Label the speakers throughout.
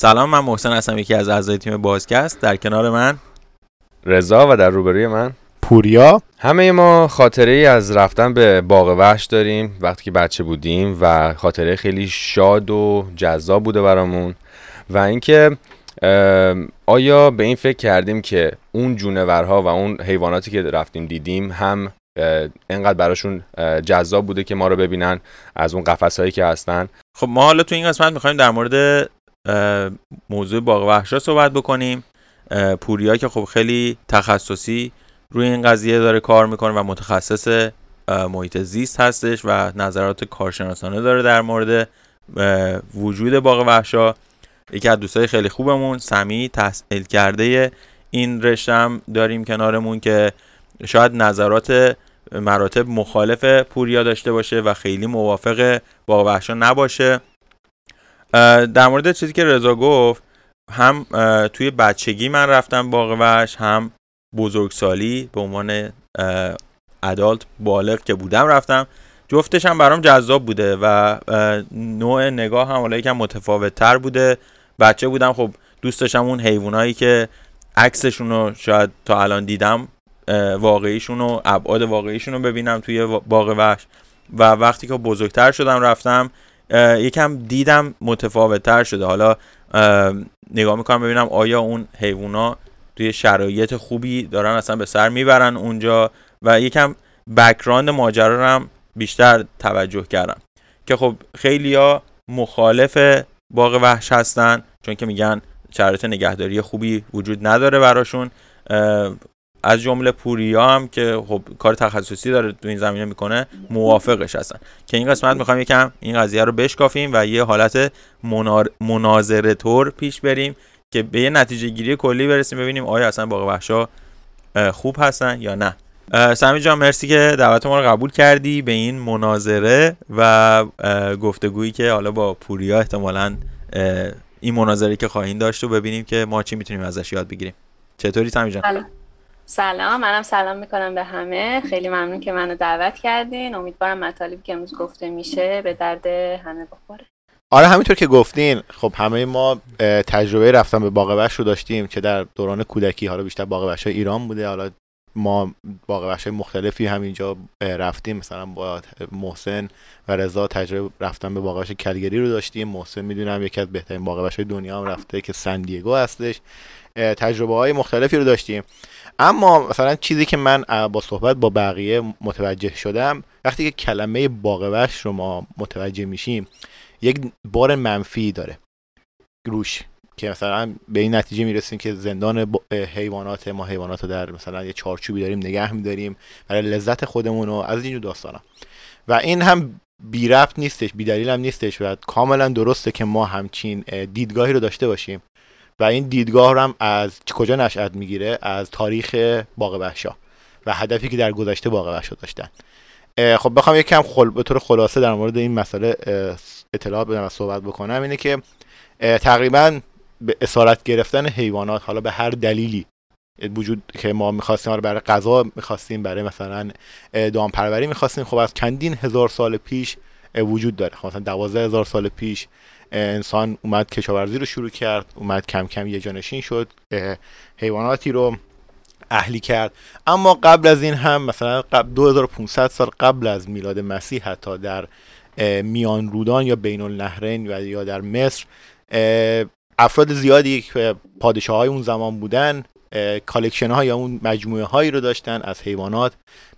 Speaker 1: سلام من محسن هستم یکی از اعضای تیم بازکست. در کنار من
Speaker 2: رضا و در روبروی من
Speaker 3: پوریا.
Speaker 2: همه ما خاطره ای از رفتن به باغ وحش داریم وقتی که بچه بودیم و خاطره خیلی شاد و جذاب بوده برامون. و اینکه آیا به این فکر کردیم که اون جونورها و اون حیواناتی که رفتیم دیدیم هم انقدر براشون جذاب بوده که ما رو ببینن از اون قفس هایی که هستن؟
Speaker 1: خب ما حالا تو این قسمت می‌خوایم در مورد موضوع باغ وحشا صحبت بکنیم. پوریا که خب خیلی تخصصی روی این قضیه داره کار می‌کنه و متخصص محیط زیست هستش و نظرات کارشناسانه داره در مورد وجود باغ وحشا. یکی از دوستای خیلی خوبمون سمی تحصیل کرده این رشتم داریم کنارمون که شاید نظرات مراتب مخالف پوریا داشته باشه و خیلی موافق باغ وحشا نباشه. در مورد چیزی که رضا گفت هم توی بچگی من رفتم باغ وحش هم بزرگسالی به عنوان ادالت بالغ که بودم رفتم. جفتش هم برام جذاب بوده و نوع نگاه هم حالا یکم متفاوت تر بوده. بچه بودم خب دوست داشتم اون حیوانایی که عکسشون رو شاید تا الان دیدم واقعیشون و ابعاد واقعیشون رو ببینم توی باغ وحش. و وقتی که بزرگتر شدم رفتم یکم دیدم متفاوت تر شده. حالا نگاه می‌کنم ببینم آیا اون حیوونا توی شرایط خوبی دارن اصلا به سر می‌برن اونجا و یکم بکراند ماجرا رو هم بیشتر توجه کردم. که خب خیلیا مخالف باغ وحش هستن چون که میگن شرایط نگهداری خوبی وجود نداره براشون. از جمله پوریا هم که خب کار تخصصی داره تو این زمینه می‌کنه موافقش هستن. که این قسمت می‌خوایم یکم این قضیه رو بشکافیم و یه حالت مناظره طور پیش بریم که به یه نتیجه گیری کلی برسیم ببینیم آیا اصلا باغ وحشا خوب هستن یا نه. سمی جان مرسی که دعوت ما رو قبول کردی به این مناظره و گفتگویی که حالا با پوریا احتمالا این مناظره که خواهیم داشت و ببینیم که ما چی می‌تونیم ازش یاد بگیریم. چطوری سمی جان؟
Speaker 4: سلام منم سلام می‌کنم به همه. خیلی ممنون که منو دعوت کردین. امیدوارم مطالبی که امروز گفته میشه به درد همه بخوره.
Speaker 3: آره همینطور که گفتین خب همه ما تجربه رفتن به باغ رو داشتیم که در دوران کودکی حالا بیشتر باغ ایران بوده. حالا ما باغ های مختلفی همینجا رفتیم. مثلا با محسن و رضا تجربه رفتن به باغ کلگری رو داشتیم. محسن می‌دونم یکی از بهترین باغ دنیا هم رفته که سندیگو هستش. تجربه های مختلفی رو داشتیم. اما مثلا چیزی که من با صحبت با بقیه متوجه شدم وقتی که کلمه باغ رو ما متوجه میشیم یک بار منفی داره. روش که مثلا به این نتیجه می‌رسیم که زندان حیوانات ما حیوانات رو در مثلا یه چارچوبی داریم نگه میداریم برای لذت خودمون و از اینجور داستانا. و این هم بی ربط نیستش بی دلیل هم نیستش و کاملا درسته که ما همچین دیدگاهی رو داشته باشیم. و این دیدگاه رو هم از کجا نشأت می‌گیره؟ از تاریخ باغ وحشا و هدفی که در گذشته باغ وحشا داشتن خب بخوام یکم خل... به طور خلاصه در مورد این مسئله اطلاعات بدم و صحبت بکنم. اینه که تقریبا به اسارت گرفتن حیوانات حالا به هر دلیلی وجود که ما می‌خواستیم برای غذا می‌خواستیم برای مثلا دامپروری می‌خواستیم خب از چندین هزار سال پیش وجود داره. خب مثلا دوازده هزار سال پیش انسان اومد کشاورزی رو شروع کرد اومد کم کم یه جانشین شد حیواناتی رو اهلی کرد. اما قبل از این هم مثلا قبل 2500 سال قبل از میلاد مسیح حتی در میان رودان یا بین النهرین و یا در مصر افراد زیادی که پادشاه های اون زمان بودن collection ها یا اون مجموعه هایی رو داشتن از حیوانات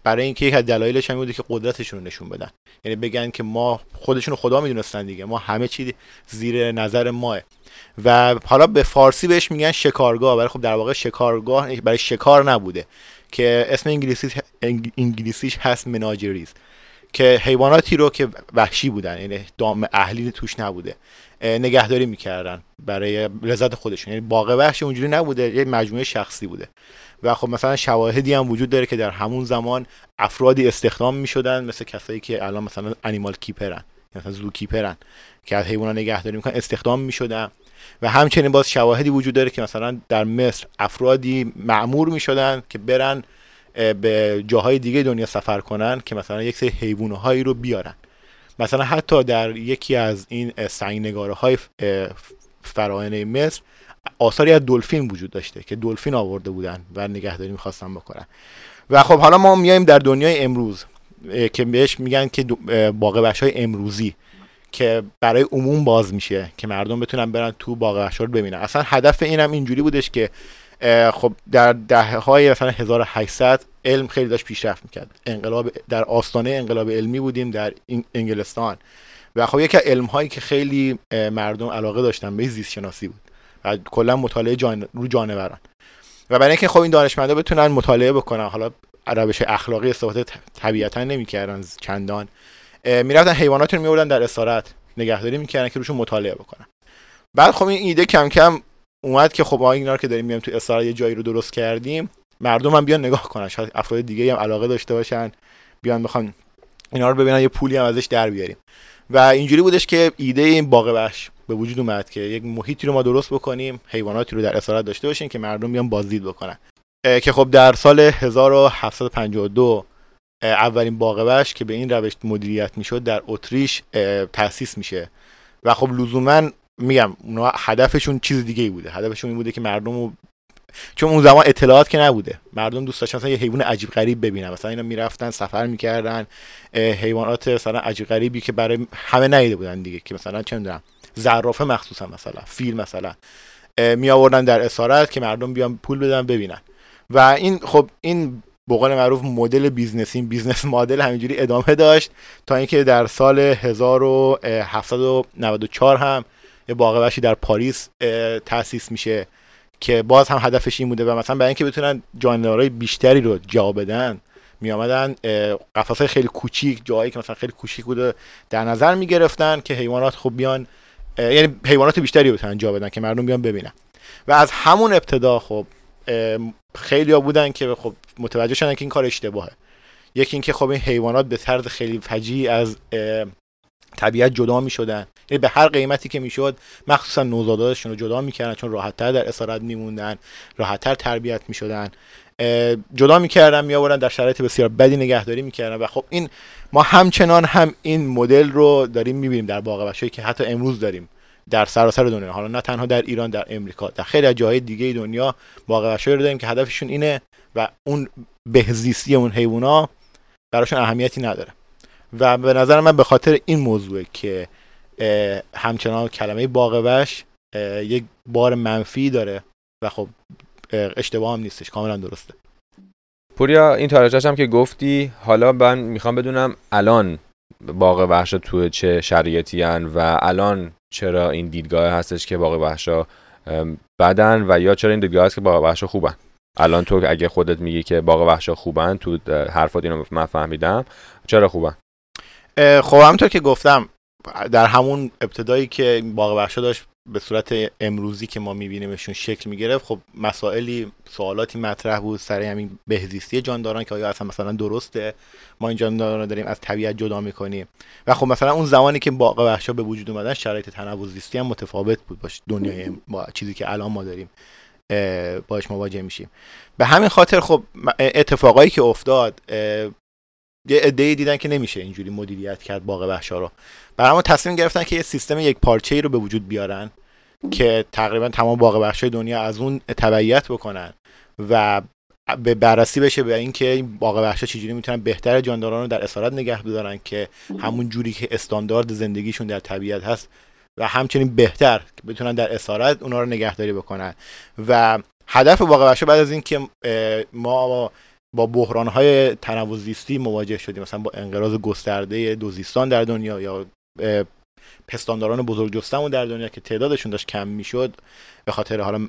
Speaker 3: برای اینکه یکی از دلایلش هم بوده که قدرتشون رو نشون بدن. یعنی بگن که ما خودشون خدا می‌دونستن دیگه. ما همه چی زیر نظر ماست. و حالا به فارسی بهش میگن شکارگاه. برای خب در واقع شکارگاه برای شکار نبوده. که اسم انگلیسیش انگلیسیش هست menageries. که حیواناتی رو که وحشی بودن یعنی دام اهلی توش نبوده نگهداری می‌کردن برای لذت خودشون. یعنی باغ وحش اونجوری نبوده یه مجموعه شخصی بوده. و خب مثلا شواهدی هم وجود داره که در همون زمان افرادی استخدام می‌شدن مثل کسایی که الان مثلا انیمال کیپرن مثلا زو کیپرن که از حیوانات نگهداری می‌کنن استخدام می‌شدن. و همچنین باز شواهدی وجود داره که مثلا در مصر افرادی معمور می‌شدن که برن به جاهای دیگه دنیا سفر کنن که مثلا یک سری حیوانه رو بیارن. مثلا حتی در یکی از این سنگنگاره های فراعنه مصر آثاری از دلفین وجود داشته که دلفین آورده بودن و نگهداری می‌خواستن بکنن. و خب حالا ما میایم در دنیای امروز که بهش میگن که وحش های امروزی که برای عموم باز میشه که مردم بتونن برن تو وحش رو ببینن. اصلا هدف اینم اینجوری بودش که خب در دهه های مثلا 1800 علم خیلی داشت پیشرفت می‌کرد. انقلاب در آستانه انقلاب علمی بودیم در انگلستان. و خب یکی علم هایی که خیلی مردم علاقه داشتن به زیست شناسی بود و کلا مطالعه جان... رو جانوران. و برای اینکه خب این دانشمندا بتونن مطالعه بکنن حالا روش اخلاقی استفاده طبیعتا نمی‌کردن چندان می‌رفتن حیوانات رو میوردن در اسارت نگهداری می‌کردن که روشون مطالعه بکنن. بعد خب این ایده کم کم اومد که خب ما اینا که داریم میایم تو اسارت یه جایی رو درست کردیم مردم هم بیان نگاه کنن. شاید افراد دیگه هم علاقه داشته باشن بیان بخوان اینا رو ببینن یه پولی هم ازش در بیاریم. و اینجوری بودش که ایده این باغ وحش به وجود اومد که یک محیطی رو ما درست بکنیم حیواناتی رو در اسارت داشته باشیم که مردم بیان بازدید بکنن. که خب در سال 1752 اولین باغ که به این روش مدیریت می‌شد در اتریش تأسیس میشه. و خب لزوما میگم اونا هدفشون چیز دیگه ای بوده. هدفشون این بوده که مردم رو چون اون زمان اطلاعات که نبوده. مردم دوست داشتن یه حیوان عجیب غریب ببینن. مثلا اینا می‌رفتن سفر می‌کردن حیوانات مثلا عجیب غریبی که برای همه ندیده بودن دیگه که مثلا چه می‌دونم زرافه مخصوصا مثلا فیل مثلا می آوردن در اسارت که مردم بیان پول بدن ببینن. و این خب این به قول معروف مدل بیزنسی business model همینجوری ادامه داشت تا اینکه در سال 1794 هم یه باغ در پاریس تأسیس میشه که باز هم هدفش این بوده و مثلا برای اینکه بتونن جانورهای بیشتری رو جا بدن می آمدن قفسه خیلی کوچیک جایی که مثلا خیلی کوچیک بوده در نظر می گرفتن که حیوانات خوب بیان یعنی حیوانات بیشتری بتونن جا بدن که مردم بیان ببینن. و از همون ابتدا خب خیلی ها بودن که خب متوجه شدن که این کار اشتباهه. یکی اینکه خب این حیوانات به طرز خیلی فجی از طبیعت جدا می شدن یعنی به هر قیمتی که می‌شد مخصوصا نوزاداشون رو جدا می‌کردن چون راحتتر در اسارت میموندن راحتتر تربیت می‌شدن. جدا می‌کردن میآوردن در شرایط بسیار بدی نگهداری می‌کردن و خب این ما همچنان هم این مدل رو داریم می‌بینیم در باغ که حتی امروز داریم در سراسر دنیا. حالا نه تنها در ایران در امریکا در خیلی از جاهای دیگه دنیا باغ رو داریم که هدفشون اینه و اون بهزیستی اون حیونا براشون اهمیتی نداره. و به نظر من به خاطر این موضوعه که همچنان کلمه باغ یک بار منفی داره و خب اشتباه هم نیستش کاملا درسته.
Speaker 2: پوریا این تاریخش هم که گفتی حالا من می‌خوام بدونم الان باغ وحشا تو چه هن و الان چرا این دیدگاه هستش که باغ وحشا بدن و یا چرا این دیدگاه هست که باغ وحشا خوبن؟ الان تو اگه خودت میگی که باغ وحشا خوبن تو حرفات اینو من فهمیدم چرا خوبن؟
Speaker 3: خب همونطور که گفتم در همون ابتدایی که باغ وحشا داشت به صورت امروزی که ما میبینیمشون شکل می‌گرفت خب مسائلی سوالاتی مطرح بود سر همین بهزیستی جانداران که آیا اصلا مثلا درسته؟ ما این جانداران رو داریم از طبیعت جدا می‌کنیم. و خب مثلا اون زمانی که باغ وحشا به وجود اومدن شرایط تنوع زیستی هم متفاوت بود. باش دنیای با چیزی که الان ما داریم باش مواجه میشیم. به همین خاطر خب اتفاقایی که افتاد یه عده دیدن که نمیشه اینجوری مدیریت کرد باغ وحشا رو. برای تصمیم گرفتن که یه سیستم یک پارچه ای رو به وجود بیارن که تقریبا تمام باغ وحشای دنیا از اون تبعیت بکنن و به بررسی بشه به اینکه این باغ وحشا چجوری می‌تونن بهتر جانداران رو در اسارت نگه بدارن که همون جوری که استاندارد زندگیشون در طبیعت هست و همچنین بهتر که بتونن در اسارت اونا رو نگهداری بکنن. و هدف باغ وحشا بعد از اینکه ما با بحران های تنوع زیستی مواجه شدیم. مثلا با انقراض گسترده دوزیستان در دنیا یا پستانداران بزرگ جستمون در دنیا که تعدادشون داشت کم می‌شد به خاطر حالا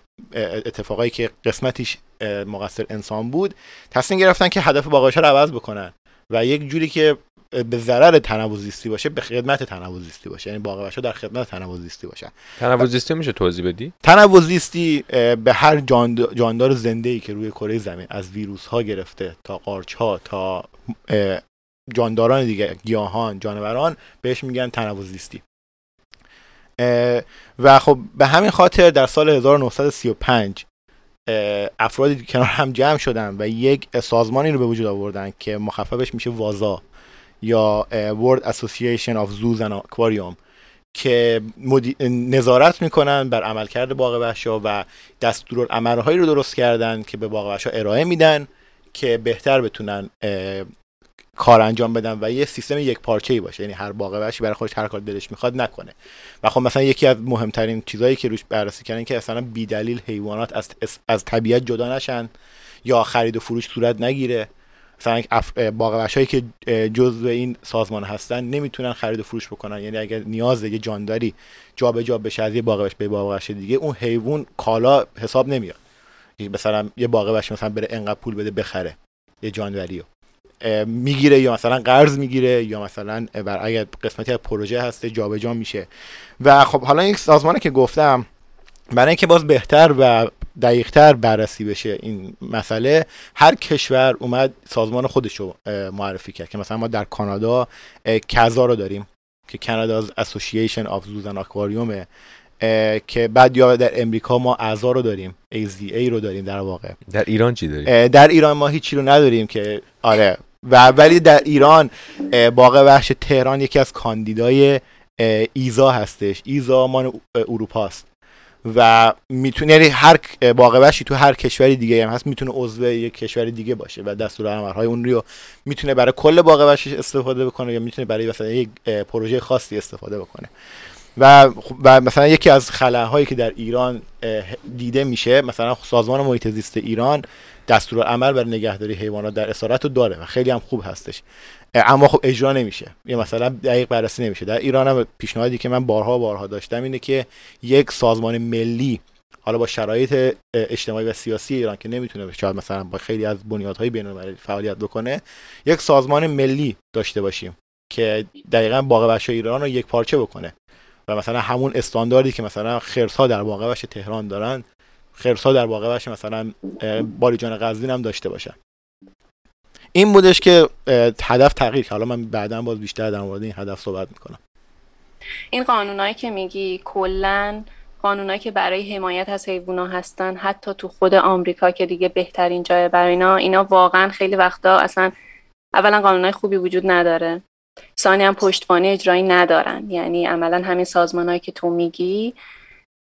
Speaker 3: اتفاقایی که قسمتیش مقصر انسان بود تصمیم گرفتن که هدف باقایش رو عوض بکنن. و یک جوری که به ضرر تنوع زیستی باشه به خدمت تنوع زیستی باشه. یعنی باقی در خدمت تنوع زیستی باشن.
Speaker 2: تنوع زیستی میشه توضیح بدی؟
Speaker 3: تنوع زیستی به هر جاندار زنده ای که روی کره زمین از ویروس ها گرفته تا قارچ ها تا جانداران دیگه گیاهان جانوران بهش میگن تنوع زیستی و خب به همین خاطر در سال 1935 افرادی کنار هم جمع شدن و یک سازمانی رو به وجود آوردن که مخففش میشه وازا. یا World Association of Zoos and Aquarium که نظارت می‌کنن بر عملکرد باغ وحشا و دستورالعملهایی رو درست کردن که به باغ وحشا ارائه میدن که بهتر بتونن کار انجام بدن و یه سیستم یک پارچه ای باشه. یعنی هر باغ وحشی برای خودش هر کار دلش می‌خواد نکنه. و خب مثلا یکی از مهمترین چیزهایی که روش بررسی کردن که اصلا بیدلیل حیوانات از از طبیعت جدا نشن یا خرید و فروش صورت نگیره. مثلا باغ هایی که جزء این سازمان هستن نمی‌تونن خرید و فروش بکنن. یعنی اگر نیاز یه جانداری جابجا جا بشه از یه باغ به باغ دیگه اون حیوان کالا حساب نمیاد. مثلا یه باغ مثلا بره انقدر پول بده بخره یه جانوری رو می‌گیره یا مثلا قرض می‌گیره یا مثلا بر اگر قسمتی از پروژه هسته جابجا میشه. و خب حالا این سازمانی که گفتم برای اینکه باز بهتر و دقیقتر بررسی بشه این مسئله هر کشور اومد سازمان خودش رو معرفی کرد که مثلا ما در کانادا کزا رو داریم که کانادا اسوسییشن آف زوزن آکواریومه که بعد یا در امریکا ما اعضا رو داریم AZA رو داریم در واقع.
Speaker 2: در ایران چی داریم؟
Speaker 3: در ایران ما هیچی رو نداریم که آره. و ولی در ایران باغ وحش تهران یکی از کاندیدای ایزا هستش. ایزا مان اروپاست. و می‌تونه یعنی هر باغ وحشی تو هر کشوری دیگه هم هست می‌تونه عضو یک کشور دیگه باشه و دستور عملهای اون رو می‌تونه برای کل وحشی استفاده بکنه یا می‌تونه برای مثلا یک پروژه خاصی استفاده بکنه. و و مثلا یکی از خلاهایی که در ایران دیده میشه مثلا سازمان محیط زیست ایران دستور عمل برای نگهداری حیوانات در اسارت رو داره و خیلی هم خوب هستش. اما خب اجرا نمیشه. یا مثلا دقیق بررسی نمیشه. در ایران هم پیشنهادی که من بارها بارها داشتم اینه که یک سازمان ملی حالا با شرایط اجتماعی و سیاسی ایران که نمی‌تونه شاید مثلا با خیلی از بنیادهای بین‌المللی فعالیت بکنه یک سازمان ملی داشته باشیم که دقیقا باغ ایران رو یک پارچه بکنه. و مثلا همون استانداردی که مثلا خرس ها در باغ تهران دارن خرس ها در باغ مثلا باریجان قزوین هم داشته باشن. این بودش که هدف تغییر حالا من بعدا باز بیشتر در مورد این هدف صحبت می‌کنم.
Speaker 4: این قانونایی که میگی کلا قانونایی که برای حمایت از حیوونا هستن حتی تو خود آمریکا که دیگه بهترین جای برای اینا اینا واقعا خیلی وقتا اصلا اولا قانونای خوبی وجود نداره. ثانی هم پشتوانه اجرایی ندارن. یعنی عملا همین سازمانهایی که تو میگی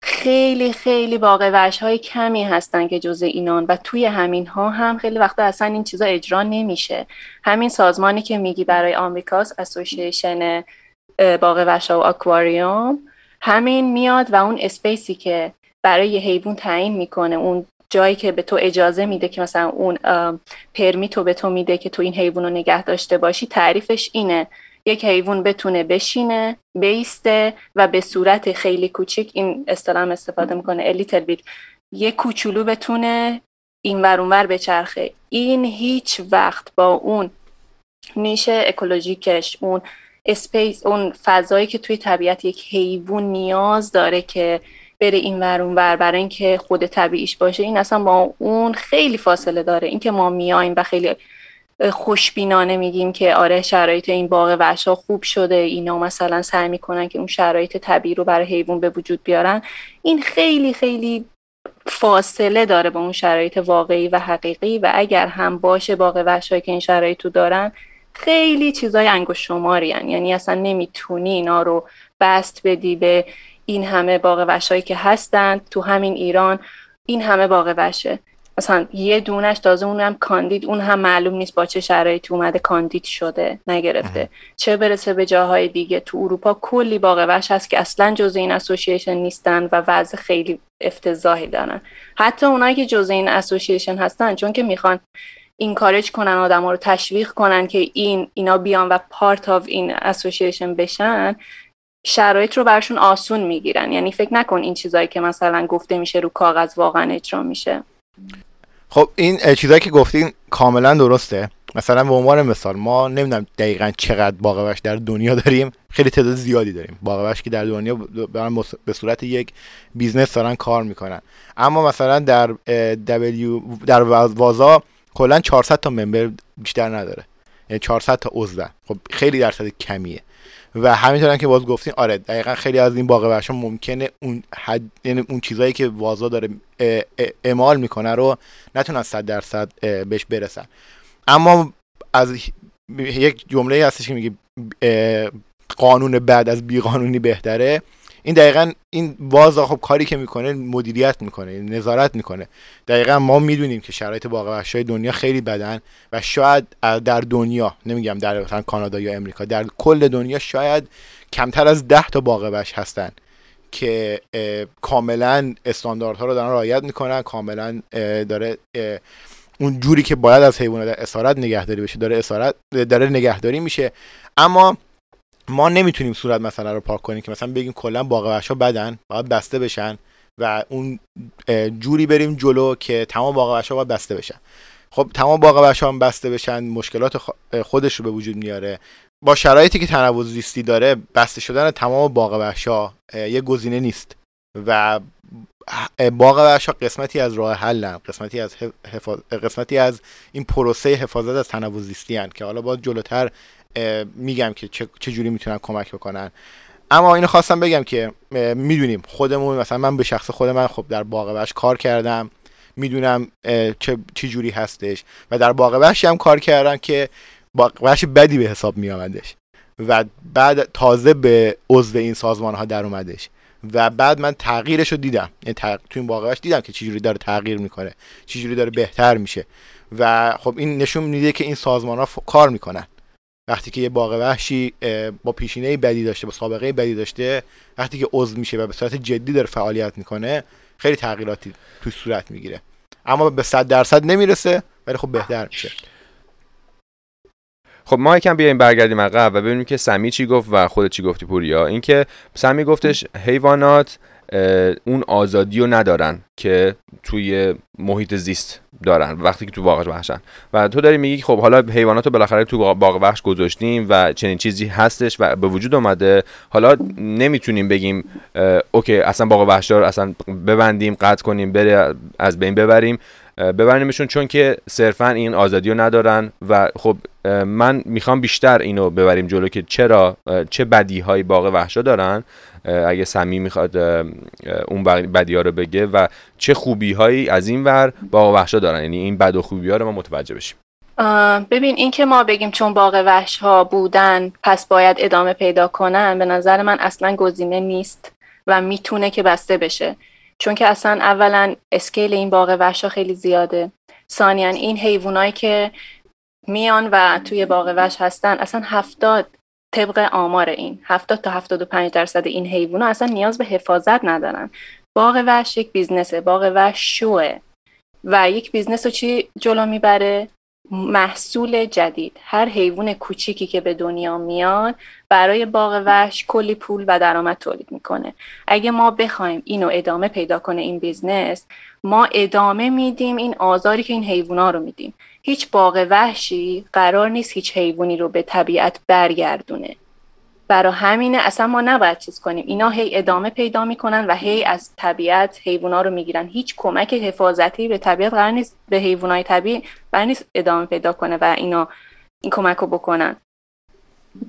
Speaker 4: خیلی خیلی باغ های کمی هستن که جز اینان و توی همین ها هم خیلی وقتا اصلا این چیزا اجرا نمیشه. همین سازمانی که میگی برای آمریکاس association باغ وحشا و آکواریوم همین میاد و اون space ی که برای حیوان تعیین می‌کنه اون جایی که به تو اجازه میده که مثلا اون permit و به تو میده که تو این حیوان رو نگه داشته باشی تعریفش اینه. یک حیوان بتونه بشینه بایسته و به صورت خیلی کوچیک این اصطلاح استفاده می‌کنه a little bit یه کوچولو بتونه این ور بچرخه. این هیچ وقت با اون niche اکولوژیکش اون space اون فضایی که توی طبیعت یک حیوان نیاز داره که بره این ور اون ور برای اینکه خود طبیعیش باشه این اصلا با اون خیلی فاصله داره. اینکه ما میایم و خیلی خوشبینانه میگیم که آره شرایط این باغ وحشا خوب شده اینا مثلا سعی می‌کنن که اون شرایط طبیعی رو برای حیوان به وجود بیارن. این خیلی خیلی فاصله داره با اون شرایط واقعی و حقیقی و اگر هم باشه باغ وحشایی که این شرایط رو دارن خیلی چیزای انگوش شماری. یعنی اصلا نمی‌تونی اینا رو بست بدی به این همه باغ وحشایی که هستند تو همین ایران این همه باغ وحشه. مثلا یه دونش تازه اونم کاندید اون هم معلوم نیست با چه شرایطی اومده کاندید شده نگرفته. چه برسه به جاهای دیگه تو اروپا کلی باغ وحش هست که اصلا جزء این اسوسییشن نیستن و وضع خیلی افتضاحی دارن. حتی اونایی که جزء این association هستن چون که می‌خوان encourage کنن آدم رو تشویق کنن که این اینا بیان و part of این association بشن شرایط رو برشون آسون می‌گیرن. یعنی فکر نکن این چیزایی که مثلا گفته میشه رو کاغذ واقعا اجرا میشه.
Speaker 3: خب این چیزایی که گفتین کاملا درسته. مثلا به عنوان مثال ما نمی‌دونم دقیقا چقدر باغ در دنیا داریم. خیلی تعداد زیادی داریم. باغ که در دنیا به صورت یک بیزنس دارن کار می‌کنن. اما مثلا در دبلیو در وازا کلا 400 تا member بیشتر نداره. یعنی 400 تا عضو. خب خیلی درصد کمیه. و همینطور که باز گفتین آره دقیقا خیلی از این باغ وحشا ممکنه اون حد یعنی اون چیزایی که وازا داره اعمال می‌کنه رو نتونن صد درصد بهش برسن. اما از یک جمله هستش که میگه قانون بعد از بیقانونی بهتره. این دقیقا این باز خب کاری که می‌کنه مدیریت می‌کنه نظارت می‌کنه. دقیقا ما می‌دونیم که شرایط باغ وحشای دنیا خیلی بدن و شاید در دنیا نمیگم در مثلا کانادا یا امریکا در کل دنیا شاید کمتر از ده تا باغ وحش هستن که کاملا استانداردها رو دارن رعایت می‌کنن کاملا داره اون جوری که باید از حیوانات اسارت نگهداری بشه داره اسارت داره نگهداری میشه. اما ما نمی‌تونیم صورت مثلا رو پاک کنیم که مثلا بگیم کلا باغ ها بدن باید بسته بشن و اون جوری بریم جلو که تمام باغ ها باید بسته بشن. خب تمام باغ هم بسته بشن مشکلات خودش رو به وجود میاره. با شرایطی که تنوع زیستی داره بسته شدن تمام باغ ها یه گزینه نیست و باغ ها قسمتی از راه حلن قسمتی از قسمتی از این پروسه حفاظت از تنوع زیستی هن که حالا با جلوتر میگم که چه جوری می‌تونن کمک بکنن. اما اینو خواستم بگم که می‌دونیم خودمون مثلا من به شخص خود من خب در باغ کار کردم. می‌دونم چه چه جوری هستش و در باغ هم کار کردم که باغ بدی به حساب می و بعد تازه به عضو این سازمان ها در اومدش و بعد من تغییرش رو دیدم. یعنی تو این باغ دیدم که چجوری داره تغییر می‌کنه چجوری داره بهتر میشه و خب این نشون میده که این سازمان ها کار می‌کنن. وقتی که یه باغ وحشی با پیشینه بدی داشته با سابقه بدی داشته وقتی که عضو میشه و به صورت جدی داره فعالیت می‌کنه خیلی تغییراتی توی صورت می‌گیره. اما به صد درصد نمی‌رسه ولی خب بهتر میشه.
Speaker 2: خب ما یکم بیایم برگردیم عقب و ببینیم که سمی چی گفت و خودت چی گفتی پوریا. اینکه سمی گفتش حیوانات اون آزادی رو ندارن که توی محیط زیست دارن وقتی که تو باغ وحشن. و تو داری میگی خب حالا حیوانات رو بالاخره تو باغ وحش گذاشتیم و چنین چیزی هستش و به وجود اومده. حالا نمی‌تونیم بگیم اوکی اصلا باغ وحش رو اصلا ببندیم قطع کنیم بره از بین ببریم. ببریمشون چون که صرفا این آزادی رو ندارن و خب من می‌خوام بیشتر اینو ببریم جلو که چرا چه بدی های باغ وحشا دارن اگه سمی می‌خواد اون بدی ها رو بگه و چه خوبی هایی از این ور باغ وحشا دارن. یعنی این بد و خوبی ها رو ما متوجه بشیم.
Speaker 4: ببین این که ما بگیم چون باغ وحش ها بودن پس باید ادامه پیدا کنن به نظر من اصلا گزینه نیست و می‌تونه که بسته بشه. چون که اصلا اولا اسکیل این باغ وحش ها خیلی زیاده. ثانیا این حیوانایی که میان و توی باغ وحش هستن اصلا هفتاد طبق آمار این 70 تا 75 درصد این حیوونا اصلا نیاز به حفاظت ندارن. باغ وحش یک بیزنسه باغ وحش شوه و یک بیزنس رو چی جلو می‌بره؟ محصول جدید. هر حیوان کوچیکی که به دنیا میاد برای باغ وحش کلی پول و درآمد تولید می‌کنه. اگه ما بخوایم اینو ادامه پیدا کنه این بیزنس ما ادامه میدیم این آزاری که این حیوونا رو میدیم. هیچ باغ وحشی قرار نیست هیچ حیوانی رو به طبیعت برگردونه. برای همینه اصلا ما نباید چیز کنیم. اینا هی ادامه پیدا می‌کنن و هی از طبیعت حیوونا رو می‌گیرن. هیچ کمک حفاظتی به طبیعت قرار نیست به حیوانای طبیعی قرار نیست ادامه پیدا کنه و اینا این کمک رو بکنن.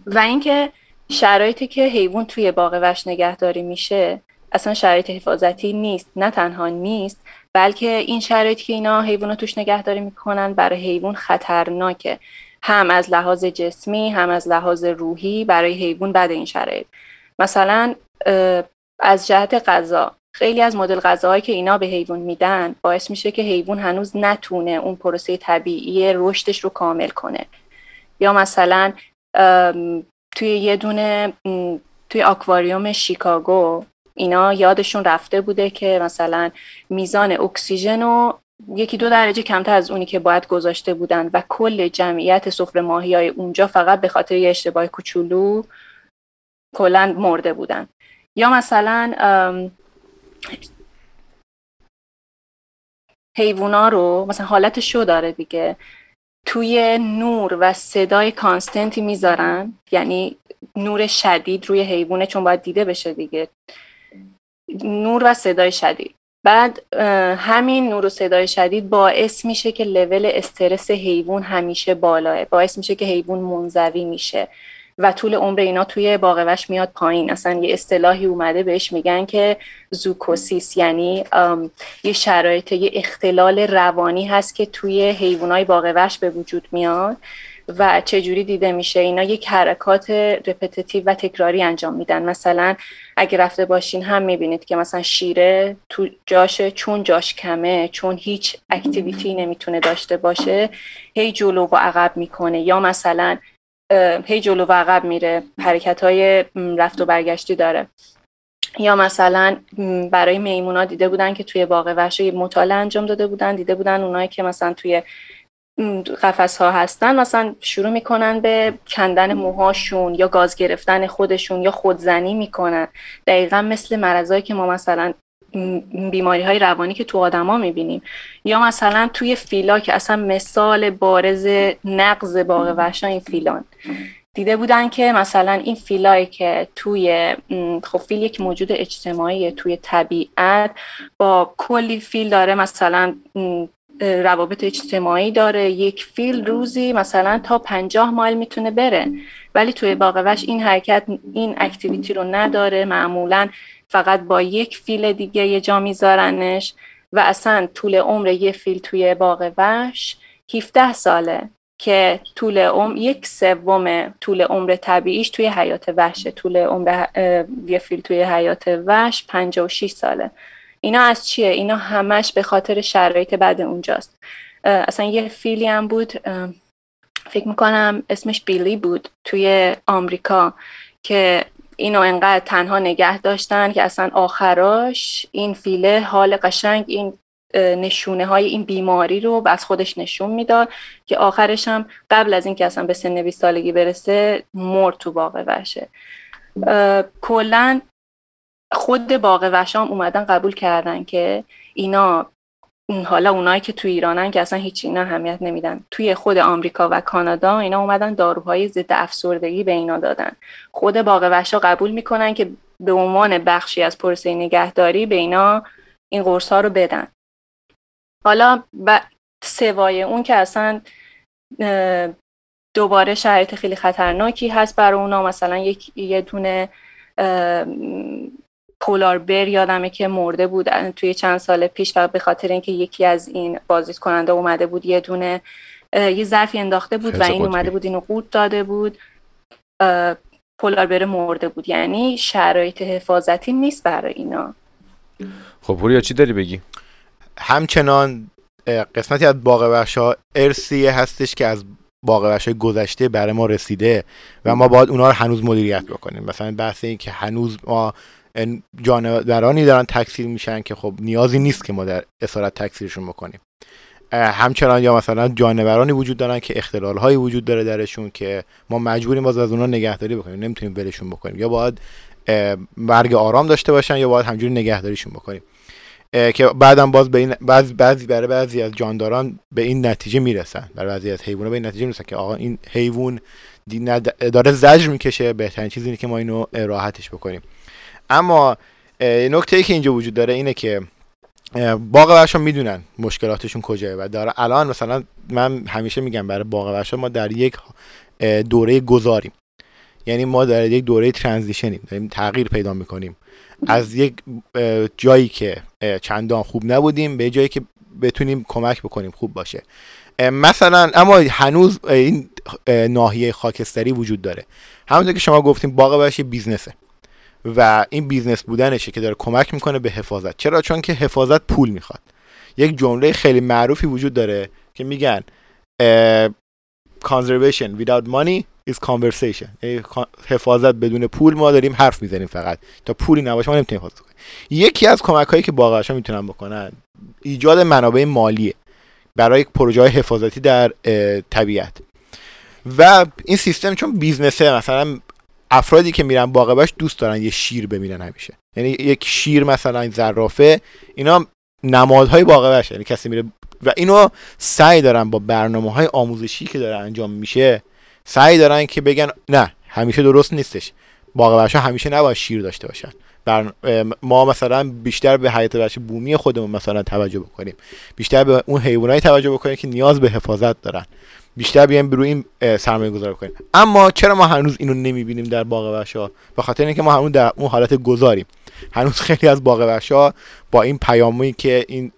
Speaker 4: و اینکه شرایطی که حیوان توی باغ وحش نگهداری میشه اصلا شرایط حفاظتی نیست. نه تنها نیست بلکه این شرایطی که اینا حیوان توش نگهداری می‌کنن برای حیوان خطرناکه. هم از لحاظ جسمی هم از لحاظ روحی برای حیوان بعد این شرایط. مثلا از جهت غذا. خیلی از مدل غذاهایی که اینا به حیوان میدن باعث میشه که حیوان هنوز نتونه اون پروسه طبیعی رشدش رو کامل کنه. یا مثلا توی یه دونه توی آکواریوم شیکاگو اینا یادشون رفته بوده که مثلا میزان اکسیژن رو یکی دو درجه کمتر از اونی که باید گذاشته بودن و کل جمعیت سفره ماهی های اونجا فقط به خاطر یه اشتباه کوچولو کلا مرده بودن. یا مثلا حیوونا رو مثلا حالت شو داره دیگه. توی نور و صدای کانستنتی می‌ذارن. یعنی نور شدید روی حیوانه چون باید دیده بشه دیگه. نور و صدای شدید. بعد همین نور و صدای شدید باعث میشه که لول استرس حیوان همیشه بالاه باعث میشه که حیوان منزوی میشه. و طول عمر اینا توی باغوش میاد پایین. اصلا یه اصطلاحی اومده بهش میگن که زوکوسیس. یعنی یه شرایط یه اختلال روانی هست که توی حیوانای باغ وحش به وجود میاد و چجوری دیده میشه. اینا یک حرکات repetitive و تکراری انجام میدن. مثلا اگه رفته باشین هم می‌بینید که مثلا شیره تو جاشه چون جاش کمه چون هیچ activity نمی‌تونه داشته باشه هی جلو و عقب می‌کنه. یا مثلا هی جلو و عقب میره حرکت های رفت و برگشتی داره. یا مثلا برای میمونا دیده بودن که توی باغ وحش مطالعه انجام داده بودن دیده بودن اونایی که مثلا توی قفس ها هستن مثلا شروع می‌کنن به کندن موهاشون یا گاز گرفتن خودشون یا خودزنی می‌کنن. دقیقا مثل مرضایی که ما مثلا بیماری های روانی که تو آدما می‌بینیم. یا مثلا توی فیلا که اصلا مثال بارز نقض باغ وحشا این فیلان. دیده بودن که مثلا این فیلایی که توی خب فیل یک موجود اجتماعی توی طبیعت با کلی فیل داره مثلا روابط اجتماعی داره. یک فیل روزی مثلا تا پنجاه مایل می‌تونه بره. ولی توی باغ این حرکت این activity رو نداره. معمولا فقط با یک فیل دیگه یه جا میذارنش و اصلا طول عمر یه فیل توی باغ وحش 17 ساله که طول عمر یک سوم طول عمر طبیعیش توی حیات وحشه طول عمر یه فیل توی حیات وحش 56 ساله. اینا از چیه؟ اینا همش به خاطر شرایط بعد اونجاست. اصلا یه فیلی هم بود فکر می‌کنم اسمش بیلی بود توی آمریکا که اینو انقدر تنها نگه داشتن که اصلا آخراش این فیله حال قشنگ این نشونه های این بیماری رو از خودش نشون می‌داد که آخرش هم قبل از اینکه اصلا به سن 20 سالگی برسه مرد تو باغ وحشه. کلا خود باغ وشام اومدن قبول کردن که اینا حالا اونایی که تو ایرانن که اصلا هیچ اینا اهمیت نمیدن. توی خود آمریکا و کانادا اینا اومدن داروهای ضد افسردگی به اینا دادن. خود باغ وحشا قبول می‌کنن که به عنوان بخشی از پروسه نگهداری به اینا این قرص ها رو بدن. حالا ب... سوای اون که اصلا دوباره شرایط خیلی خطرناکی هست برای اونا. مثلا یک یه دونه پولار بر یادمه که مرده بود توی چند سال پیش و به خاطر اینکه یکی از این بازدید کننده اومده بود یه دونه یه ظرفی انداخته بود و این اومده بود اینو قورت داده بود. پولار بر مرده بود. یعنی شرایط حفاظتی نیست برای اینا.
Speaker 2: خب پوریا چی داری بگی؟
Speaker 3: همچنان قسمتی از باغ ها ارسیه هستش که از باغ های گذشته برای ما رسیده و ما باید اونا رو هنوز مدیریت بکنیم. مثلا بحث این که هنوز ما جانورانی دارن تکثیر میشن که خب نیازی نیست که ما در اسارت تکثیرشون بکنیم. همچنان یا مثلا جانورانی وجود دارن که اختلال هایی وجود داره درشون که ما مجبوریم باز از اونها نگهداری بکنیم. نمی‌تونیم ولشون بکنیم. یا باید مرگ آرام داشته باشن یا باید همجوری نگهداریشون بکنیم. که بعدم باز به این بعضی بعضی برای بعضی از جانداران به این نتیجه می‌رسن. برای بعضی از حیوانات به این نتیجه می‌رسن که آقا این حیوان داره زجر می‌کشه. بهترین چیزی اینه که ما اینو راحتش بکنیم. اما نکته ای که اینجا وجود داره اینه که باغ ورشا می‌دونن مشکلاتشون کجاست و داره الان مثلا من همیشه میگم برای باغ وحشا ما در یک دوره گذاریم. یعنی ما در یک دوره transition یم داریم تغییر پیدا می‌کنیم. از یک جایی که چندان خوب نبودیم به جایی که بتونیم کمک بکنیم خوب باشه. مثلا اما هنوز این ناحیه خاکستری وجود داره. همونطور که شما گفتیم باغ وحش بیزنسه. و این بیزنس بودنشه که داره کمک می‌کنه به حفاظت. چرا؟ چون که حفاظت پول می‌خواد. یک جمله خیلی معروفی وجود داره که میگن conservation without money is conversation. یعنی حفاظت بدون پول ما داریم حرف می‌زنیم فقط. تا پولی نباشه ما نمی‌تونیم حفاظت کنیم. یکی از کمک هایی که باغاشا می‌تونن بکنن ایجاد منابع مالیه برای پروژه های حفاظتی در طبیعت. و این سیستم چون بیزنسه مثلا افرادی که میرن باغ دوست دارن یه شیر ببینن همیشه. یعنی یک شیر مثلا این زرافه اینا نمادهای باغ یعنی کسی میره و اینو سعی دارن با برنامه های آموزشی که داره انجام میشه سعی دارن که بگن نه همیشه درست نیستش. باغ همیشه نباید شیر داشته باشن. بر... ما مثلا بیشتر به حیات وحش بومی خودمون مثلا توجه بکنیم. بیشتر به اون حیوانات توجه بکنیم که نیاز به حفاظت دارن. بیشتر بیایم روی این سرمایه گذار کنیم. اما چرا ما هنوز اینو نمی‌بینیم در باغ وحشا به خاطر اینکه ما هنوز در اون حالت گذاریم. هنوز خیلی از باغ وحشا با این پیامی که این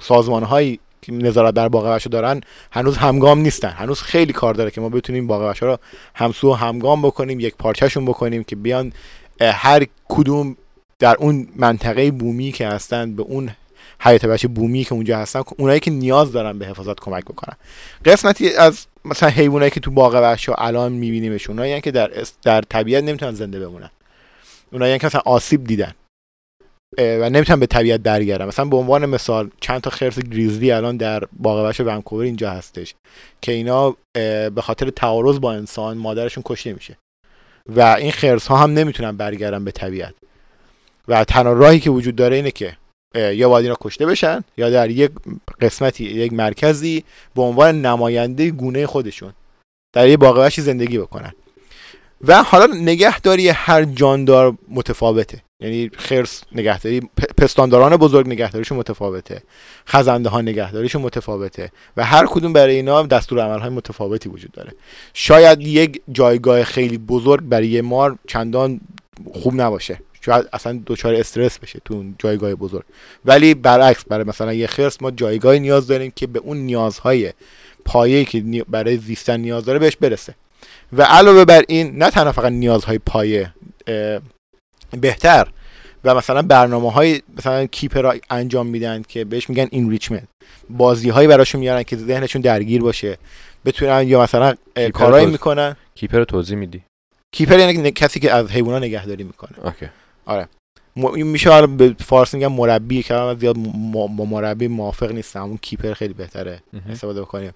Speaker 3: سازمان هایی که نظارت بر باغ وحش دارن هنوز همگام نیستن. هنوز خیلی کار داره که ما بتونیم باغ وحش رو همسو و همگام بکنیم یک پارچهشون بکنیم که بیان هر کدوم در اون منطقه بومی که هستن به اون حیات وحش بومی که اونجا هستن اونایی که نیاز دارن به حفاظت کمک بکنن. قسمتی از مثلا حیوانایی که تو باغ وحش الان میبینیمشون اونایی که در در طبیعت نمی‌تونن زنده بمونن. اونایی که مثلا آسیب دیدن و نمی‌تونن به طبیعت برگردن مثلا به عنوان مثال چند تا خرس گریزلی الان در باغ وحش ونکوور اینجا هستش که اینا به خاطر تعارض با انسان مادرشون کشته میشه. و این خرس ها هم نمی‌تونن برگردن به طبیعت. و تنها راهی که وجود داره اینه که یا باید اینا کشته بشن یا در یک قسمتی یک مرکزی به عنوان نماینده گونه خودشون در یه باغ زندگی بکنن. و حالا نگهداری هر جاندار متفاوته. یعنی خرس نگهداری پستانداران بزرگ نگهداریشون متفاوته. خزنده ها نگهداریشون متفاوته. و هر کدوم برای اینا دستور عمل های متفاوتی وجود داره. شاید یک جایگاه خیلی بزرگ برای یه مار چندان خوب نباشه. شاید اصلا دچار استرس بشه تو اون جایگاه بزرگ. ولی برعکس برای مثلا یه خرس ما جایگاهی نیاز داریم که به اون نیازهای پایه‌ای که برای زیستن نیاز داره بهش برسه. و علاوه بر این نه تنها فقط نیازهای پایه بهتر. و مثلا برنامه های مثلا keeper انجام میدن که بهش میگن enrichment بازی هایی براشون میارن که ذهنشون درگیر باشه. بتونن یا مثلا کارهایی می‌کنن.
Speaker 2: keeper رو توضیح میدی؟
Speaker 3: keeper یعنی کسی که از حیوانات نگهداری می‌کنه.
Speaker 2: Okay.
Speaker 3: آره. میشه حالا به فارسی میگم مربی که من زیاد با مربی موافق نیستم. اون کیپر خیلی بهتره استفاده بکنیم.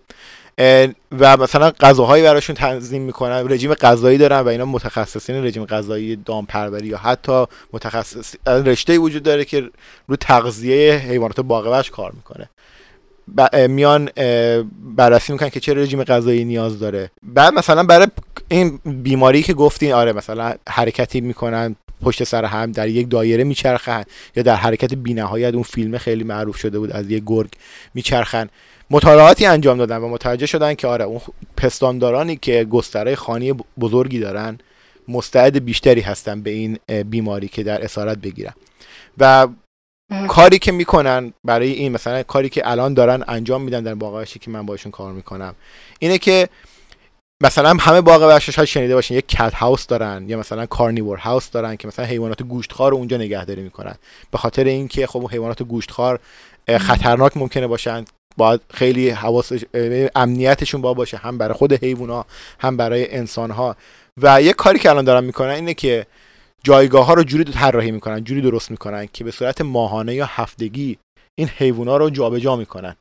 Speaker 3: و مثلا غذاهایی براشون تنظیم می‌کنن. رژیم غذایی دارن و اینا متخصصین رژیم غذایی دامپروری یا حتی متخصص رشته وجود داره که رو تغذیه حیوانات باغ کار می‌کنه. میان بررسی می‌کنن که چه رژیم غذایی نیاز داره. بعد مثلا برای این بیماری که گفتین آره مثلا حرکتی می‌کنن پشت سر هم در یک دایره میچرخن یا در حرکت بینهایت اون فیلم خیلی معروف شده بود از یک گرگ میچرخن. مطالعاتی انجام دادن و متوجه شدن که آره اون پستاندارانی که گستره خانی بزرگی دارن مستعد بیشتری هستن به این بیماری که در اسارت بگیرن. و کاری که می‌کنن برای این مثلا کاری که الان دارن انجام میدن در باقی که من باشون کار می‌کنم اینه که مثلا همه باغ وحش شاید شنیده باشین یک کت هاوس دارن یا مثلا کارنیور هاوس دارن که مثلا حیوانات گوشتخوار رو اونجا نگهداری می‌کنن. به خاطر اینکه خب حیوانات گوشتخوار خطرناک ممکنه باشن. باید خیلی حواس امنیتشون با باشه هم برای خود حیوونا هم برای انسان ها و یه کاری که الان دارن می‌کنن اینه که جایگاه ها رو جوری طراحی می‌کنن جوری درست می‌کنن که به صورت ماهانه یا هفتگی این حیوونا رو جابجا می‌کنن.